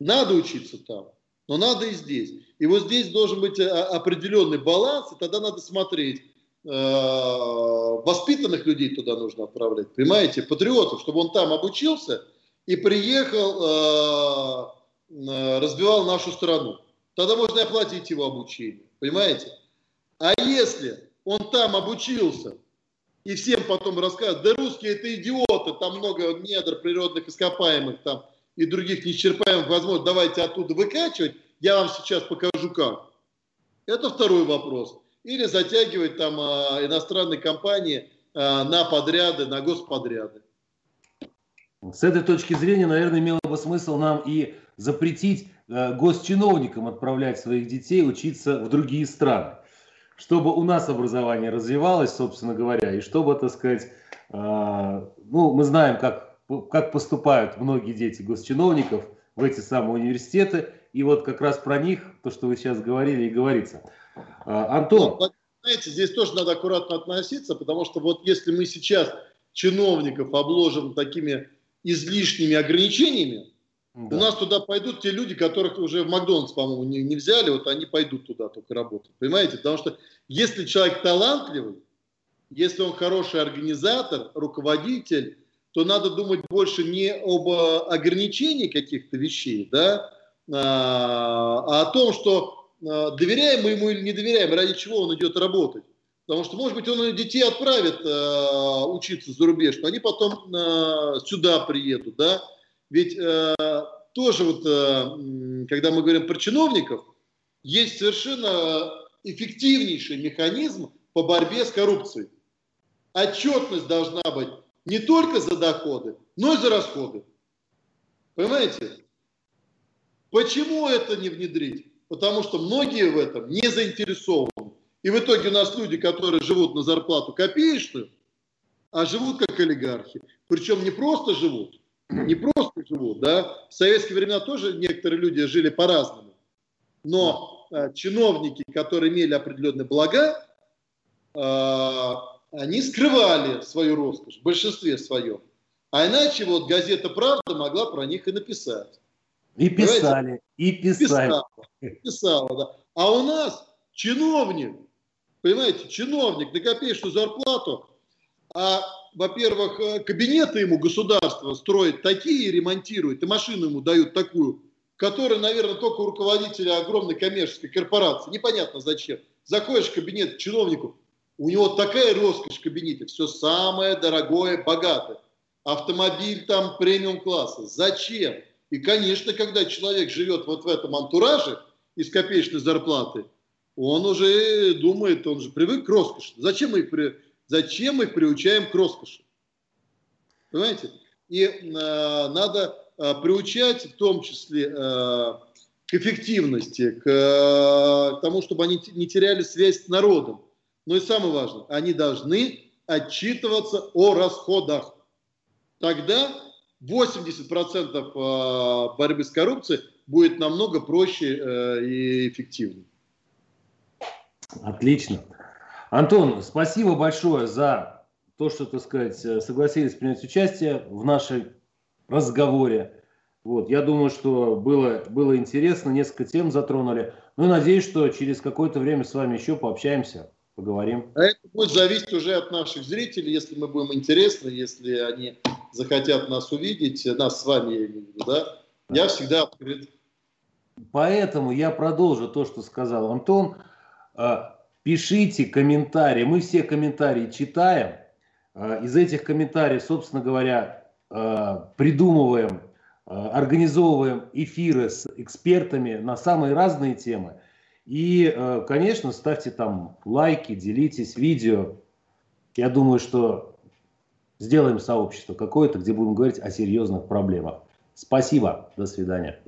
Надо учиться там, но надо и здесь. И вот здесь должен быть э, определенный баланс, и тогда надо смотреть. Воспитанных людей туда нужно отправлять, понимаете, патриотов, чтобы он там обучился и приехал, разбивал нашу страну. Тогда можно оплатить его обучение, понимаете? А если он там обучился, и всем потом рассказывают, да русские это идиоты, там много недр природных ископаемых там и других неисчерпаемых возможностей, давайте оттуда выкачивать, я вам сейчас покажу как. Это второй вопрос. Или затягивать там а, иностранные компании а, на подряды, на господряды. С этой точки зрения, наверное, имело бы смысл нам и запретить э, госчиновникам отправлять своих детей учиться в другие страны чтобы у нас образование развивалось, собственно говоря, и чтобы, так сказать, э, ну, мы знаем, как, как поступают многие дети госчиновников в эти самые университеты, и вот как раз про них, то, что вы сейчас говорили, и говорится. Э, Антон. Ну, знаете, здесь тоже надо аккуратно относиться, потому что вот если мы сейчас чиновников обложим такими излишними ограничениями, да. У нас туда пойдут те люди, которых уже в Макдональдс, по-моему, не, не взяли, вот они пойдут туда только работать. Понимаете? Потому что если человек талантливый, если он хороший организатор, руководитель, то надо думать больше не об э, ограничении каких-то вещей, да, а, а о том, что э, доверяем мы ему или не доверяем, ради чего он идет работать. Потому что, может быть, он детей отправит э, учиться за рубеж, но они потом сюда приедут, да, ведь э, тоже вот, э, когда мы говорим про чиновников, есть совершенно эффективнейший механизм по борьбе с коррупцией. Отчетность должна быть не только за доходы, но и за расходы. Понимаете? Почему это не внедрить? Потому что многие в этом не заинтересованы. И в итоге у нас люди, которые живут на зарплату копеечную, а живут как олигархи. Причем не просто живут, не просто живут, да. В советские времена тоже некоторые люди жили по-разному. Но э, чиновники, которые имели определенные блага, э, они скрывали свою роскошь, в большинстве своем. А иначе вот газета «Правда» могла про них и написать. И писали, и писали. Писала, писала, да. А у нас чиновник, понимаете, чиновник на копеечную зарплату, а во-первых, э, кабинеты ему государство строит такие ремонтирует, и машину ему дают такую, которая, наверное, только у руководителя огромной коммерческой корпорации. Непонятно зачем. Заходишь в кабинет чиновнику, у него такая роскошь в кабинете, все самое дорогое, богатое. Автомобиль там премиум класса. Зачем? И, конечно, когда человек живет вот в этом антураже из копеечной зарплаты, он уже думает, он же привык к роскоши. Зачем их при Зачем мы их приучаем к роскоши? Понимаете? И э, надо э, приучать в том числе э, к эффективности, к, э, к тому, чтобы они не теряли связь с народом. Но и самое важное, они должны отчитываться о расходах. Тогда 80% борьбы с коррупцией будет намного проще и эффективнее. Отлично. Антон, спасибо большое за то, что, так сказать, согласились принять участие в нашей разговоре. Вот, я думаю, что было, было интересно, несколько тем затронули. Ну надеюсь, что через какое-то время с вами еще пообщаемся, поговорим. А это будет зависеть уже от наших зрителей, если мы будем интересны, если они захотят нас увидеть, нас с вами, я имею в виду, да? Я всегда открыт. Поэтому я продолжу то, что сказал Антон. А, пишите комментарии, мы все комментарии читаем. А, из этих комментариев, собственно говоря, а, придумываем, организовываем эфиры с экспертами на самые разные темы. И, конечно, ставьте там лайки, делитесь видео. Я думаю, что сделаем сообщество какое-то, где будем говорить о серьезных проблемах. Спасибо. До свидания.